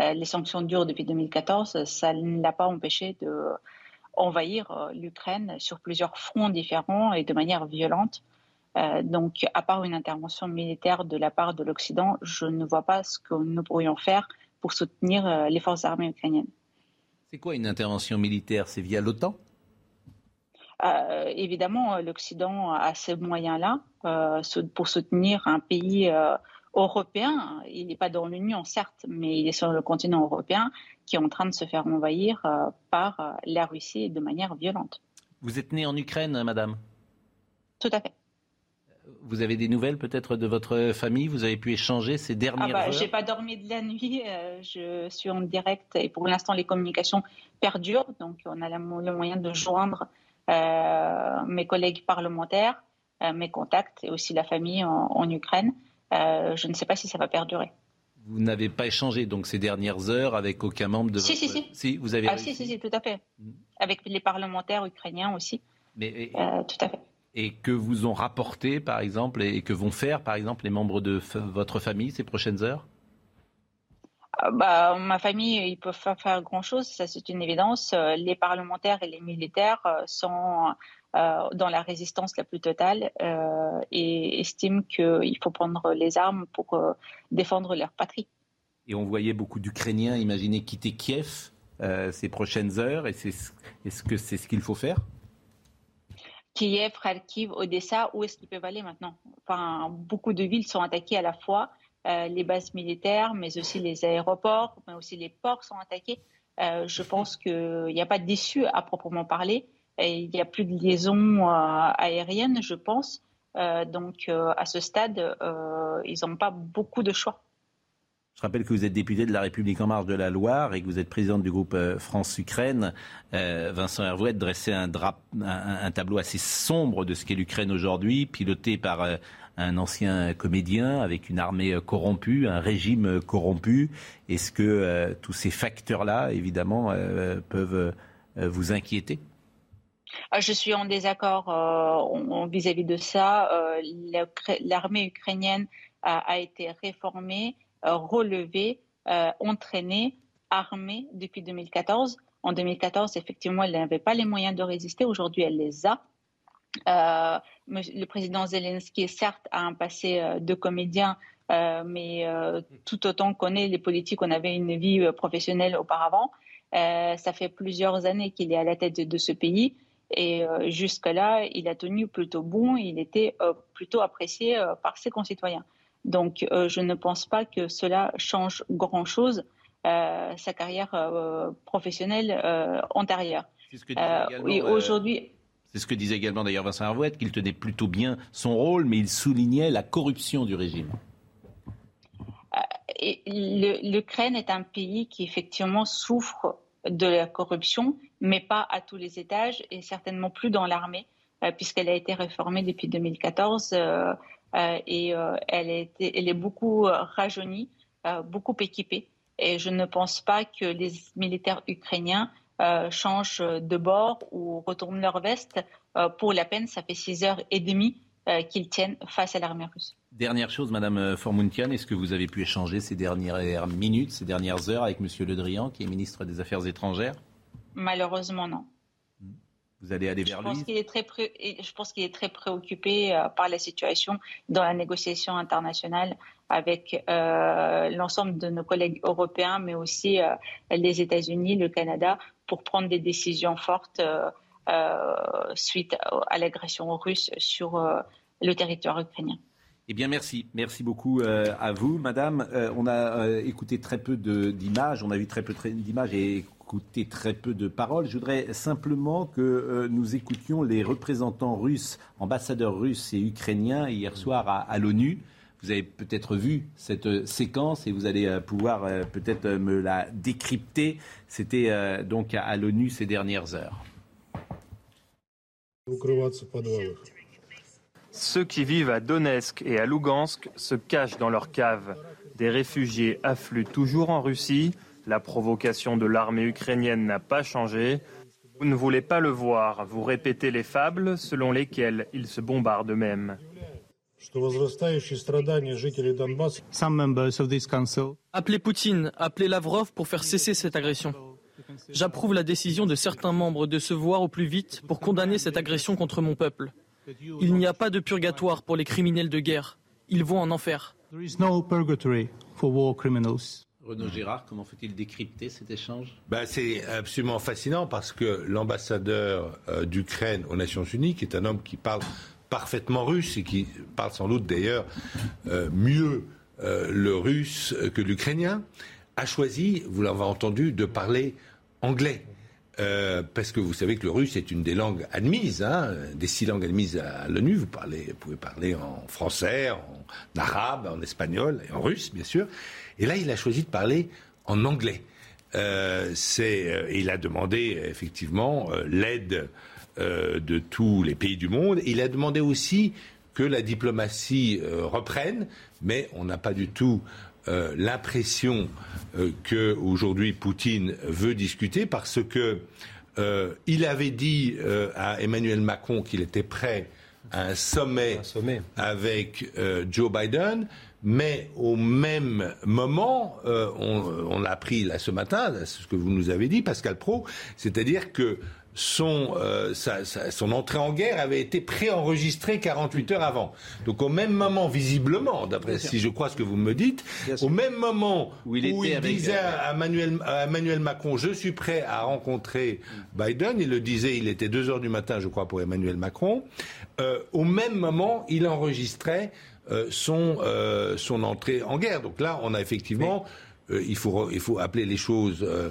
Euh, les sanctions durent depuis 2014. Ça ne l'a pas empêché de euh, l'Ukraine sur plusieurs fronts différents et de manière violente. Euh, donc, à part une intervention militaire de la part de l'Occident, je ne vois pas ce que nous pourrions faire pour soutenir euh, les forces armées ukrainiennes. C'est quoi une intervention militaire? C'est via l'OTAN? Euh, évidemment, l'Occident a ces moyens-là pour soutenir un pays européen. Il n'est pas dans l'Union, certes, mais il est sur le continent européen qui est en train de se faire envahir par la Russie de manière violente. Vous êtes née en Ukraine, Madame? Tout à fait. Vous avez des nouvelles peut-être de votre famille? Vous avez pu échanger ces Ah dernières bah, heures? j'ai pas dormi de la nuit. euh, je suis en direct et pour l'instant les communications perdurent. Donc on a la le moyen de joindre euh, mes collègues parlementaires, euh, mes contacts et aussi la famille en, en Ukraine. Je ne sais pas si ça va perdurer. Vous n'avez pas échangé donc ces dernières heures avec aucun membre de Si, votre... si, si. vous avez Ah réussi. si, si, si, tout à fait. Avec les parlementaires ukrainiens aussi. Mais, et, tout à fait. Et que vous ont rapporté, par exemple, et que vont faire, par exemple, les membres de votre famille ces prochaines heures? Euh, bah, ma famille, ils peuvent pas faire grand-chose, ça c'est une évidence. Euh, Les parlementaires et les militaires euh, sont euh, dans la résistance la plus totale euh, et estiment qu'il faut prendre les armes pour euh, défendre leur patrie. Et on voyait beaucoup d'Ukrainiens, imaginez, quitter Kiev ces prochaines heures. Et c'est est-ce que c'est ce qu'il faut faire? Kiev, Kharkiv, Odessa, où est-ce qu'ils peuvent aller maintenant? Enfin, Beaucoup de villes sont attaquées à la fois, euh, les bases militaires, mais aussi les aéroports, mais aussi les ports sont attaqués. Euh, je pense qu'il n'y a pas d'issue à proprement parler. Il n'y a plus de liaison euh, aérienne, je pense. Euh, donc euh, à ce stade, euh, ils n'ont pas beaucoup de choix. Je rappelle que vous êtes député de la République en marche de la Loire et que vous êtes présidente du groupe euh, France-Ukraine. Euh, Vincent Hervouet dressait un, drap- un, tableau assez sombre de ce qu'est l'Ukraine aujourd'hui, piloté par euh, un ancien comédien avec une armée corrompue, un régime corrompu. Est-ce que tous ces facteurs-là, évidemment, peuvent vous inquiéter? Ah, Je suis en désaccord vis-à-vis de ça. L'armée ukrainienne a été réformée, relevée, entraînée, armée depuis 2014. En 2014, effectivement, elle n'avait pas les moyens de résister. Aujourd'hui, elle les a. Euh, le président Zelensky, certes, a un passé euh, de comédien, euh, mais tout autant qu'on est les politiques, on avait une vie professionnelle auparavant. ça fait plusieurs années qu'il est à la tête de, ce pays. Et jusque-là, il a tenu plutôt bon, il était plutôt apprécié par ses concitoyens. Donc, je ne pense pas que cela change grand-chose sa carrière professionnelle antérieure. et aujourd'hui, c'est ce que disait également d'ailleurs Vincent Hervouette, qu'il tenait plutôt bien son rôle, mais il soulignait la corruption du régime. Euh, L'Ukraine est un pays qui effectivement souffre de la corruption, mais pas à tous les étages et certainement plus dans l'armée, euh, puisqu'elle a été réformée depuis 2014 euh, et elle, est, elle, est beaucoup rajeunie, beaucoup équipée. Et je ne pense pas que les militaires ukrainiens euh, changent de bord ou retournent leur veste. Euh, pour la peine, ça fait six heures et demie euh, qu'ils tiennent face à l'armée russe. Dernière chose, Madame Formuntian, est-ce que vous avez pu échanger ces dernières minutes, ces dernières heures avec Monsieur Le Drian, qui est ministre des Affaires étrangères? Malheureusement, non. Vous allez aller vers je pense lui est très Je pense qu'il est très préoccupé par la situation dans la négociation internationale avec l'ensemble de nos collègues européens, mais aussi les États-Unis, le Canada, pour prendre des décisions fortes euh, euh, suite à l'agression russe sur euh, le territoire ukrainien. Eh bien, merci. Merci beaucoup à vous, madame. on a écouté très peu d'images, on a vu très peu d'images et écouté très peu de paroles. Je voudrais simplement que nous écoutions les représentants russes, ambassadeurs russes et ukrainiens hier soir à l'ONU. Vous avez peut-être vu cette euh, séquence et vous allez euh, pouvoir euh, peut-être me la décrypter. C'était donc à l'ONU ces dernières heures. Ceux qui vivent à Donetsk et à Lugansk se cachent dans leurs caves. Des réfugiés affluent toujours en Russie. La provocation de l'armée ukrainienne n'a pas changé. Vous ne voulez pas le voir. Vous répétez les fables selon lesquelles ils se bombardent eux-mêmes. Appelez Poutine, appelez Lavrov pour faire cesser cette agression. J'approuve la décision de certains membres de se voir au plus vite pour condamner cette agression contre mon peuple. Il n'y a pas de purgatoire pour les criminels de guerre. Ils vont en enfer. Renaud Girard, comment faut-il décrypter cet échange? Ben, C'est absolument fascinant parce que l'ambassadeur euh, d'Ukraine aux Nations Unies, qui est un homme qui parle parfaitement russe et qui parle sans doute d'ailleurs euh, mieux euh, le russe que l'ukrainien, a choisi, vous l'avez entendu, de parler anglais. Euh, parce que vous savez que le russe est une des langues admises, hein, des six langues admises à l'ONU. Vous, pouvez parler en français, en arabe, en espagnol et en russe, bien sûr. Et là, il a choisi de parler en anglais. c'est, il a demandé effectivement l'aide euh, de tous les pays du monde. Il a demandé aussi que la diplomatie euh, reprenne, mais on n'a pas du tout euh, l'impression que aujourd'hui Poutine veut discuter parce que il avait dit à Emmanuel Macron qu'il était prêt à un sommet, avec Joe Biden, mais au même moment, on, on l'a appris là ce matin, ce que vous nous avez dit, Pascal Pro, c'est-à-dire que son, euh, son entrée en guerre avait été préenregistrée 48 heures avant. Donc au même moment, visiblement, d'après si je crois ce que vous me dites, au même moment où il, disait euh, à Emmanuel, Macron, je suis prêt à rencontrer Biden, il le disait, il était 2 heures du matin, je crois, pour Emmanuel Macron, euh, au même moment, il enregistrait son, son entrée en guerre. Donc là, on a effectivement... il, faut, il faut appeler les choses euh,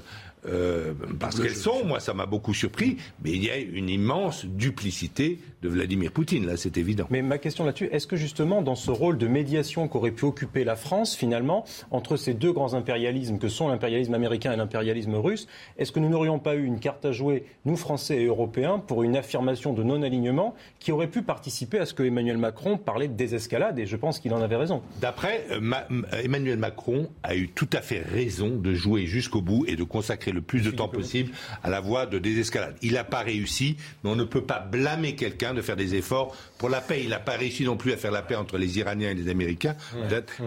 parce qu'elles sont, moi ça m'a beaucoup surpris, mais il y a une immense duplicité de Vladimir Poutine, là c'est évident. Mais ma question là-dessus, est-ce que justement dans ce rôle de médiation qu'aurait pu occuper la France finalement, entre ces deux grands impérialismes que sont l'impérialisme américain et l'impérialisme russe, est-ce que nous n'aurions pas eu une carte à jouer, nous Français et Européens, pour une affirmation de non-alignement qui aurait pu participer à ce que Emmanuel Macron parlait de désescalade, et je pense qu'il en avait raison. D'après, euh, Emmanuel Macron a eu tout à fait raison de jouer jusqu'au bout et de consacrer le plus de temps possible à la voie de désescalade. Il n'a pas réussi, mais on ne peut pas blâmer quelqu'un de faire des efforts pour la paix. Il n'a pas réussi non plus à faire la paix entre les Iraniens et les Américains,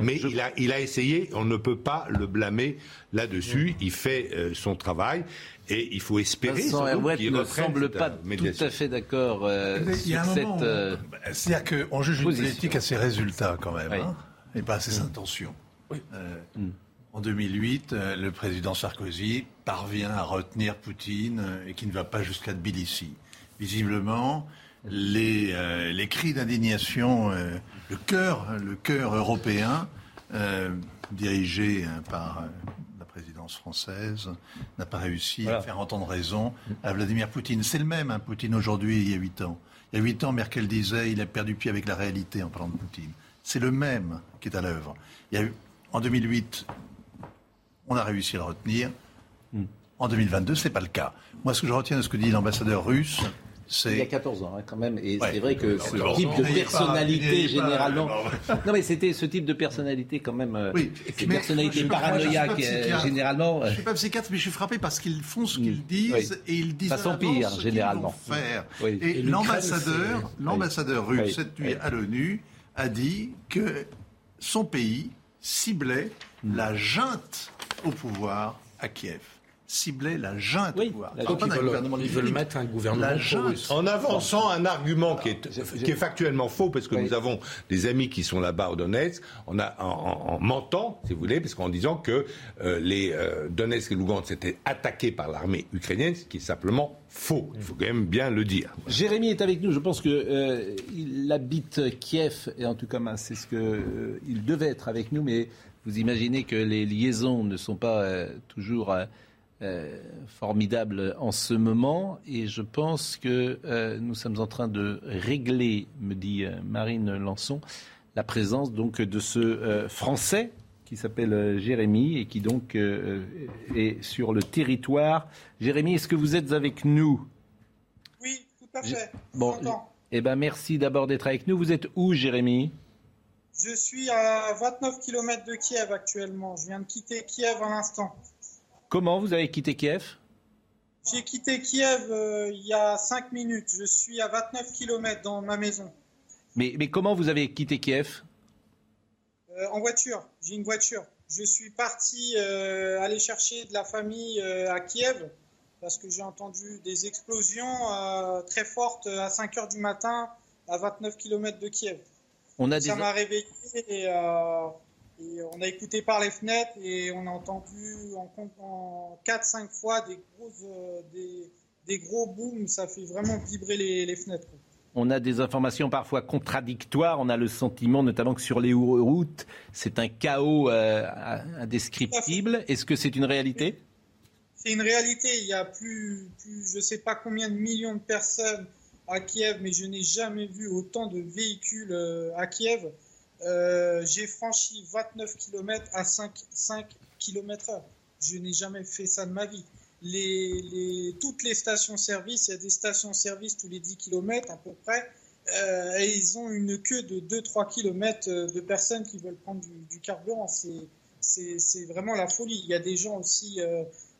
mais il, a, il a essayé. On ne peut pas le blâmer là-dessus. Il fait euh, son travail. Et il faut espérer qu'il ne semble pas tout à fait d'accord euh, sur cette. Euh, c'est-à-dire qu'on juge une politique à ses résultats quand même, hein, et pas à ses intentions. Mm. En 2008, le président Sarkozy parvient à retenir Poutine et qui ne va pas jusqu'à Tbilissi. Visiblement, les, les cris d'indignation, le cœur, le cœur européen, dirigé hein, par française n'a pas réussi à faire entendre raison à Vladimir Poutine. C'est le même, hein, Poutine aujourd'hui, il y a huit ans. Il y a huit ans, Merkel disait il a perdu pied avec la réalité en parlant de Poutine. C'est le même qui est à l'œuvre. Il y a eu, en 2008, on a réussi à le retenir. En 2022, ce n'est pas le cas. Moi, ce que je retiens de ce que dit l'ambassadeur russe, il y a 14 ans, hein, quand même. Et c'est vrai que ce type de personnalité, généralement. Non, mais c'était ce type de personnalité, quand même. Euh, oui, ces personnalités paranoïaques, euh, généralement. Je ne suis pas psychiatre, mais je suis frappé parce qu'ils font ce qu'ils disent et ils disent. Ça s'empire, généralement. Faire. Et, l'ambassadeur, l'ambassadeur russe, cette nuit à l'ONU, a dit que son pays ciblait la junte au pouvoir à Kiev ciblait la junte oui, pouvoir. ils, veulent, mettre un gouvernement En avançant un argument qui est, qui est factuellement faux, parce que nous avons des amis qui sont là-bas au Donetsk, on a, en, mentant, si vous voulez, parce qu'en disant que euh, les euh, Donetsk et Lugansk étaient attaqués par l'armée ukrainienne, ce qui est simplement faux. Il faut quand même bien le dire. Jérémy est avec nous. Je pense qu'il euh, habite Kiev, et en tout cas, c'est ce qu'il il devait être avec nous, mais vous imaginez que les liaisons ne sont pas toujours euh, formidable en ce moment et je pense que euh, nous sommes en train de régler, me dit euh, Marine Lançon, la présence donc de ce Français qui s'appelle Jérémy et qui donc est sur le territoire. Jérémy, est-ce que vous êtes avec nous? Oui, tout à fait. Bon, eh ben merci d'abord d'être avec nous. Vous êtes où, Jérémy? Je suis à 29 km de Kiev actuellement. Je viens de quitter Kiev à l'instant. Comment vous avez quitté Kiev? J'ai quitté Kiev euh, il y a 5 minutes. Je suis à 29 km dans ma maison. Mais, mais comment vous avez quitté Kiev? Euh, En voiture. J'ai une voiture. Je suis parti euh, aller chercher de la famille à Kiev parce que j'ai entendu des explosions très fortes à 5 heures du matin à 29 km de Kiev. On a Ça m'a réveillé et et on a écouté par les fenêtres et on a entendu en, en 4-5 fois des gros, euh, des, gros booms. Ça fait vraiment vibrer les, fenêtres. On a des informations parfois contradictoires. On a le sentiment, notamment que sur les routes, c'est un chaos euh, indescriptible. Est-ce que c'est une réalité? C'est une réalité. Il y a plus, je ne sais pas combien de millions de personnes à Kiev, mais je n'ai jamais vu autant de véhicules euh, à Kiev. Euh, j'ai franchi 29 km à 5, 5 km heure. Je n'ai jamais fait ça de ma vie. Les, toutes les stations-service, il y a des stations-service tous les 10 km à peu près, euh, et ils ont une queue de 2-3 km de personnes qui veulent prendre du, carburant. C'est vraiment la folie. Il y a des gens aussi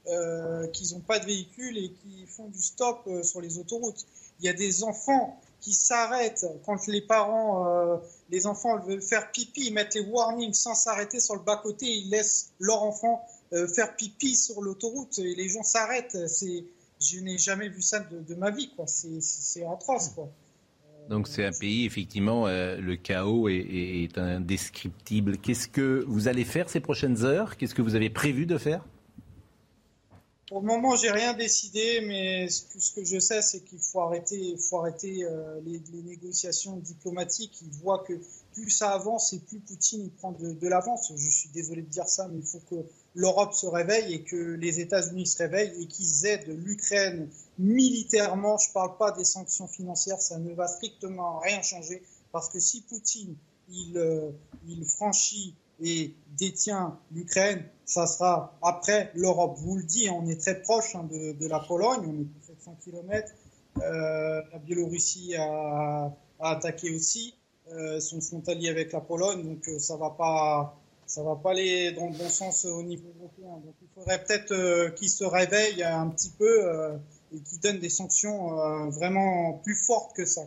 euh, qui n'ont pas de véhicule et qui font du stop sur les autoroutes. Il y a des enfants qui s'arrêtent quand les parents, euh, les enfants veulent faire pipi, ils mettent les warnings sans s'arrêter sur le bas-côté, ils laissent leur enfant euh, faire pipi sur l'autoroute et les gens s'arrêtent. C'est, je n'ai jamais vu ça de, ma vie, quoi. C'est, atroce, quoi. Donc c'est un pays, effectivement, euh, le chaos est, est indescriptible. Qu'est-ce que vous allez faire ces prochaines heures? Qu'est-ce que vous avez prévu de faire? Pour le moment, j'ai rien décidé, mais tout ce que je sais, c'est qu'il faut arrêter, faut arrêter euh, les, négociations diplomatiques. Il voit que plus ça avance et plus Poutine prend de, l'avance. Je suis désolé de dire ça, mais il faut que l'Europe se réveille et que les États-Unis se réveillent et qu'ils aident l'Ukraine militairement. Je ne parle pas des sanctions financières, ça ne va strictement rien changer parce que si Poutine il, euh, il franchit et détient l'Ukraine, ça sera après l'Europe. Vous le dit, on est très proche hein, de, la Pologne, on est à 700 km. Euh, la Biélorussie a, attaqué aussi, euh, son frontalier avec la Pologne, donc euh, ça va pas, ça va pas aller dans le bon sens au niveau européen. Il faudrait peut-être qu'ils se réveillent un petit peu et qu'ils donnent des sanctions vraiment plus fortes que ça.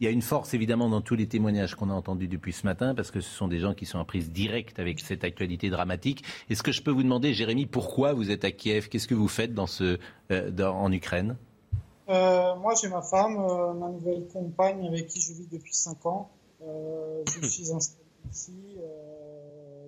Il y a une force évidemment dans tous les témoignages qu'on a entendus depuis ce matin, parce que ce sont des gens qui sont en prise directe avec cette actualité dramatique. Est-ce que je peux vous demander, Jérémy, pourquoi vous êtes à Kiev? Qu'est-ce que vous faites dans ce, euh, en Ukraine? Euh, Moi, j'ai ma femme, euh, ma nouvelle compagne avec qui je vis depuis 5 ans. je suis installé ici,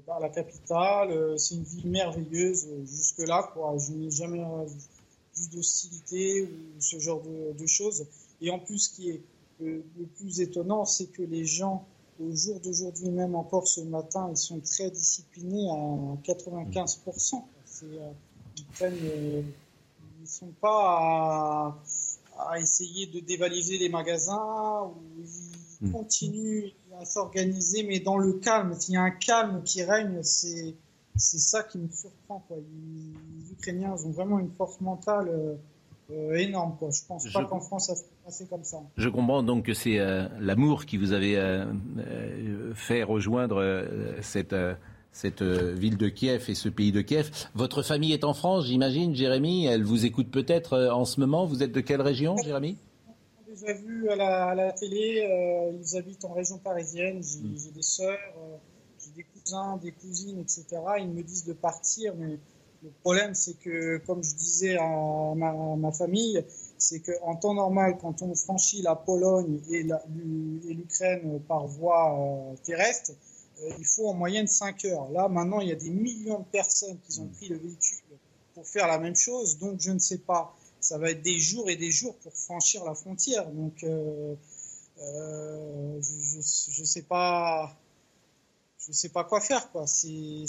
dans la capitale. C'est une vie merveilleuse jusque-là. Je n'ai jamais vu d'hostilité ou ce genre de, de choses. Et en plus, ce qui est le, plus étonnant, c'est que les gens, au jour d'aujourd'hui, même encore ce matin, ils sont très disciplinés à 95%. Euh, ils prennent, euh, ils sont pas à, essayer de dévaliser les magasins, ou ils hmm. continuent à s'organiser, mais dans le calme. S'il y a un calme qui règne, c'est c'est ça qui me surprend. Quoi. Les, Ukrainiens ont vraiment une force mentale. Euh, euh, énorme. Quoi. Je pense pas qu'en France ça se passer comme ça. Je comprends donc que c'est euh, l'amour qui vous avait euh, fait rejoindre cette, cette ville de Kiev et ce pays de Kiev. Votre famille est en France, j'imagine, Jérémy. Elle vous écoute peut-être en ce moment. Vous êtes de quelle région, Jérémy? On les a vus à la, à la télé. ils habitent en région parisienne. J'ai hmm. des sœurs, j'ai des cousins, des cousines, etc. Ils me disent de partir, mais le problème, c'est que, comme je disais à ma, famille, c'est qu'en temps normal, quand on franchit la Pologne et l'Ukraine par voie euh, terrestre, euh, il faut en moyenne 5 heures. Là, maintenant, il y a des millions de personnes qui ont pris le véhicule pour faire la même chose. Donc, je ne sais pas. Ça va être des jours et des jours pour franchir la frontière. Donc, euh, je ne sais pas je sais pas quoi faire quoi. C'est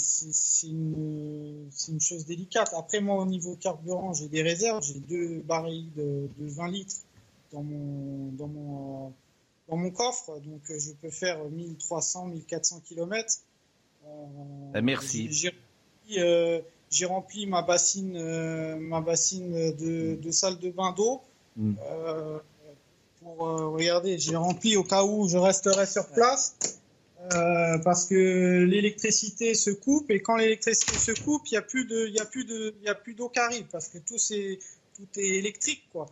une, une chose délicate. Après moi au niveau carburant j'ai des réserves, j'ai deux barils de, de, 20 litres dans mon dans mon dans mon coffre, donc euh, je peux faire 1300 1400 km. Euh, Merci. Euh, j'ai rempli, ma bassine euh, ma bassine de, de salle de bain d'eau. Mm. pour regarder, j'ai rempli au cas où je resterai sur place. Euh, parce que l'électricité se coupe et quand l'électricité se coupe, il n'y a plus de, il y a plus de, il y a plus d'eau qui arrive parce que tout c'est, tout est électrique quoi.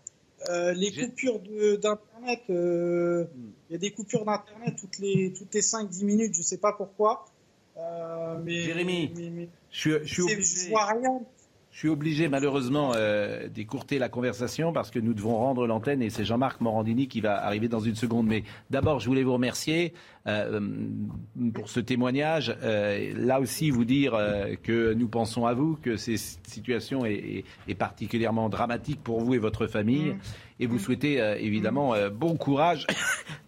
Euh, les coupures d'internet, euh, il y a des coupures d'internet toutes les toutes les 5-10 minutes, je sais pas pourquoi. mais, Jérémy, je, je, suis obligé. Je vois rien. Je suis obligé malheureusement euh, d'écourter la conversation parce que nous devons rendre l'antenne et c'est Jean-Marc Morandini qui va arriver dans une seconde. Mais d'abord, je voulais vous remercier pour ce témoignage. Euh, là aussi, vous dire que nous pensons à vous, que cette situation est, particulièrement dramatique pour vous et votre famille. Mmh et vous souhaitez euh, évidemment euh, bon courage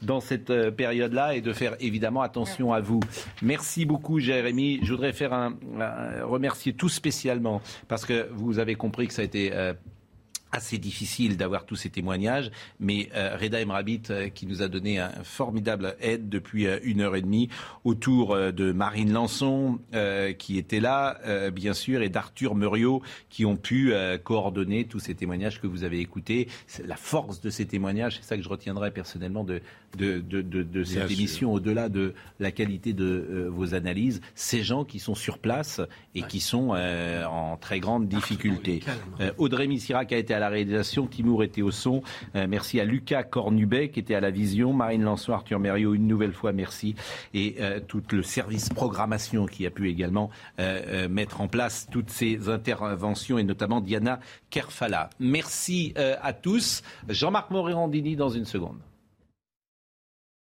dans cette euh, période-là et de faire évidemment attention à vous. Merci beaucoup Jérémy. Je voudrais faire un, remercier tout spécialement parce que vous avez compris que ça a été assez difficile d'avoir tous ces témoignages, mais euh, Reda Emrabit euh, qui nous a donné un formidable aide depuis euh, une heure et demie autour de Marine Lançon qui était là, bien sûr, et d'Arthur Muriot qui ont pu coordonner tous ces témoignages que vous avez écoutés. La force de ces témoignages, c'est ça que je retiendrai personnellement de, de, de, de, cette émission, au-delà de la qualité de vos analyses, ces gens qui sont sur place et qui sont en très grande difficulté. Audrey Missirac a été à la réalisation, Timour était au son. Euh, merci à Lucas Cornubet qui était à la vision, Marine Lançon, Arthur Mériot, une nouvelle fois merci. Et euh, tout le service programmation qui a pu également euh, mettre en place toutes ces interventions et notamment Diana Kerfala. Merci à tous. Jean-Marc Morandini dans une seconde.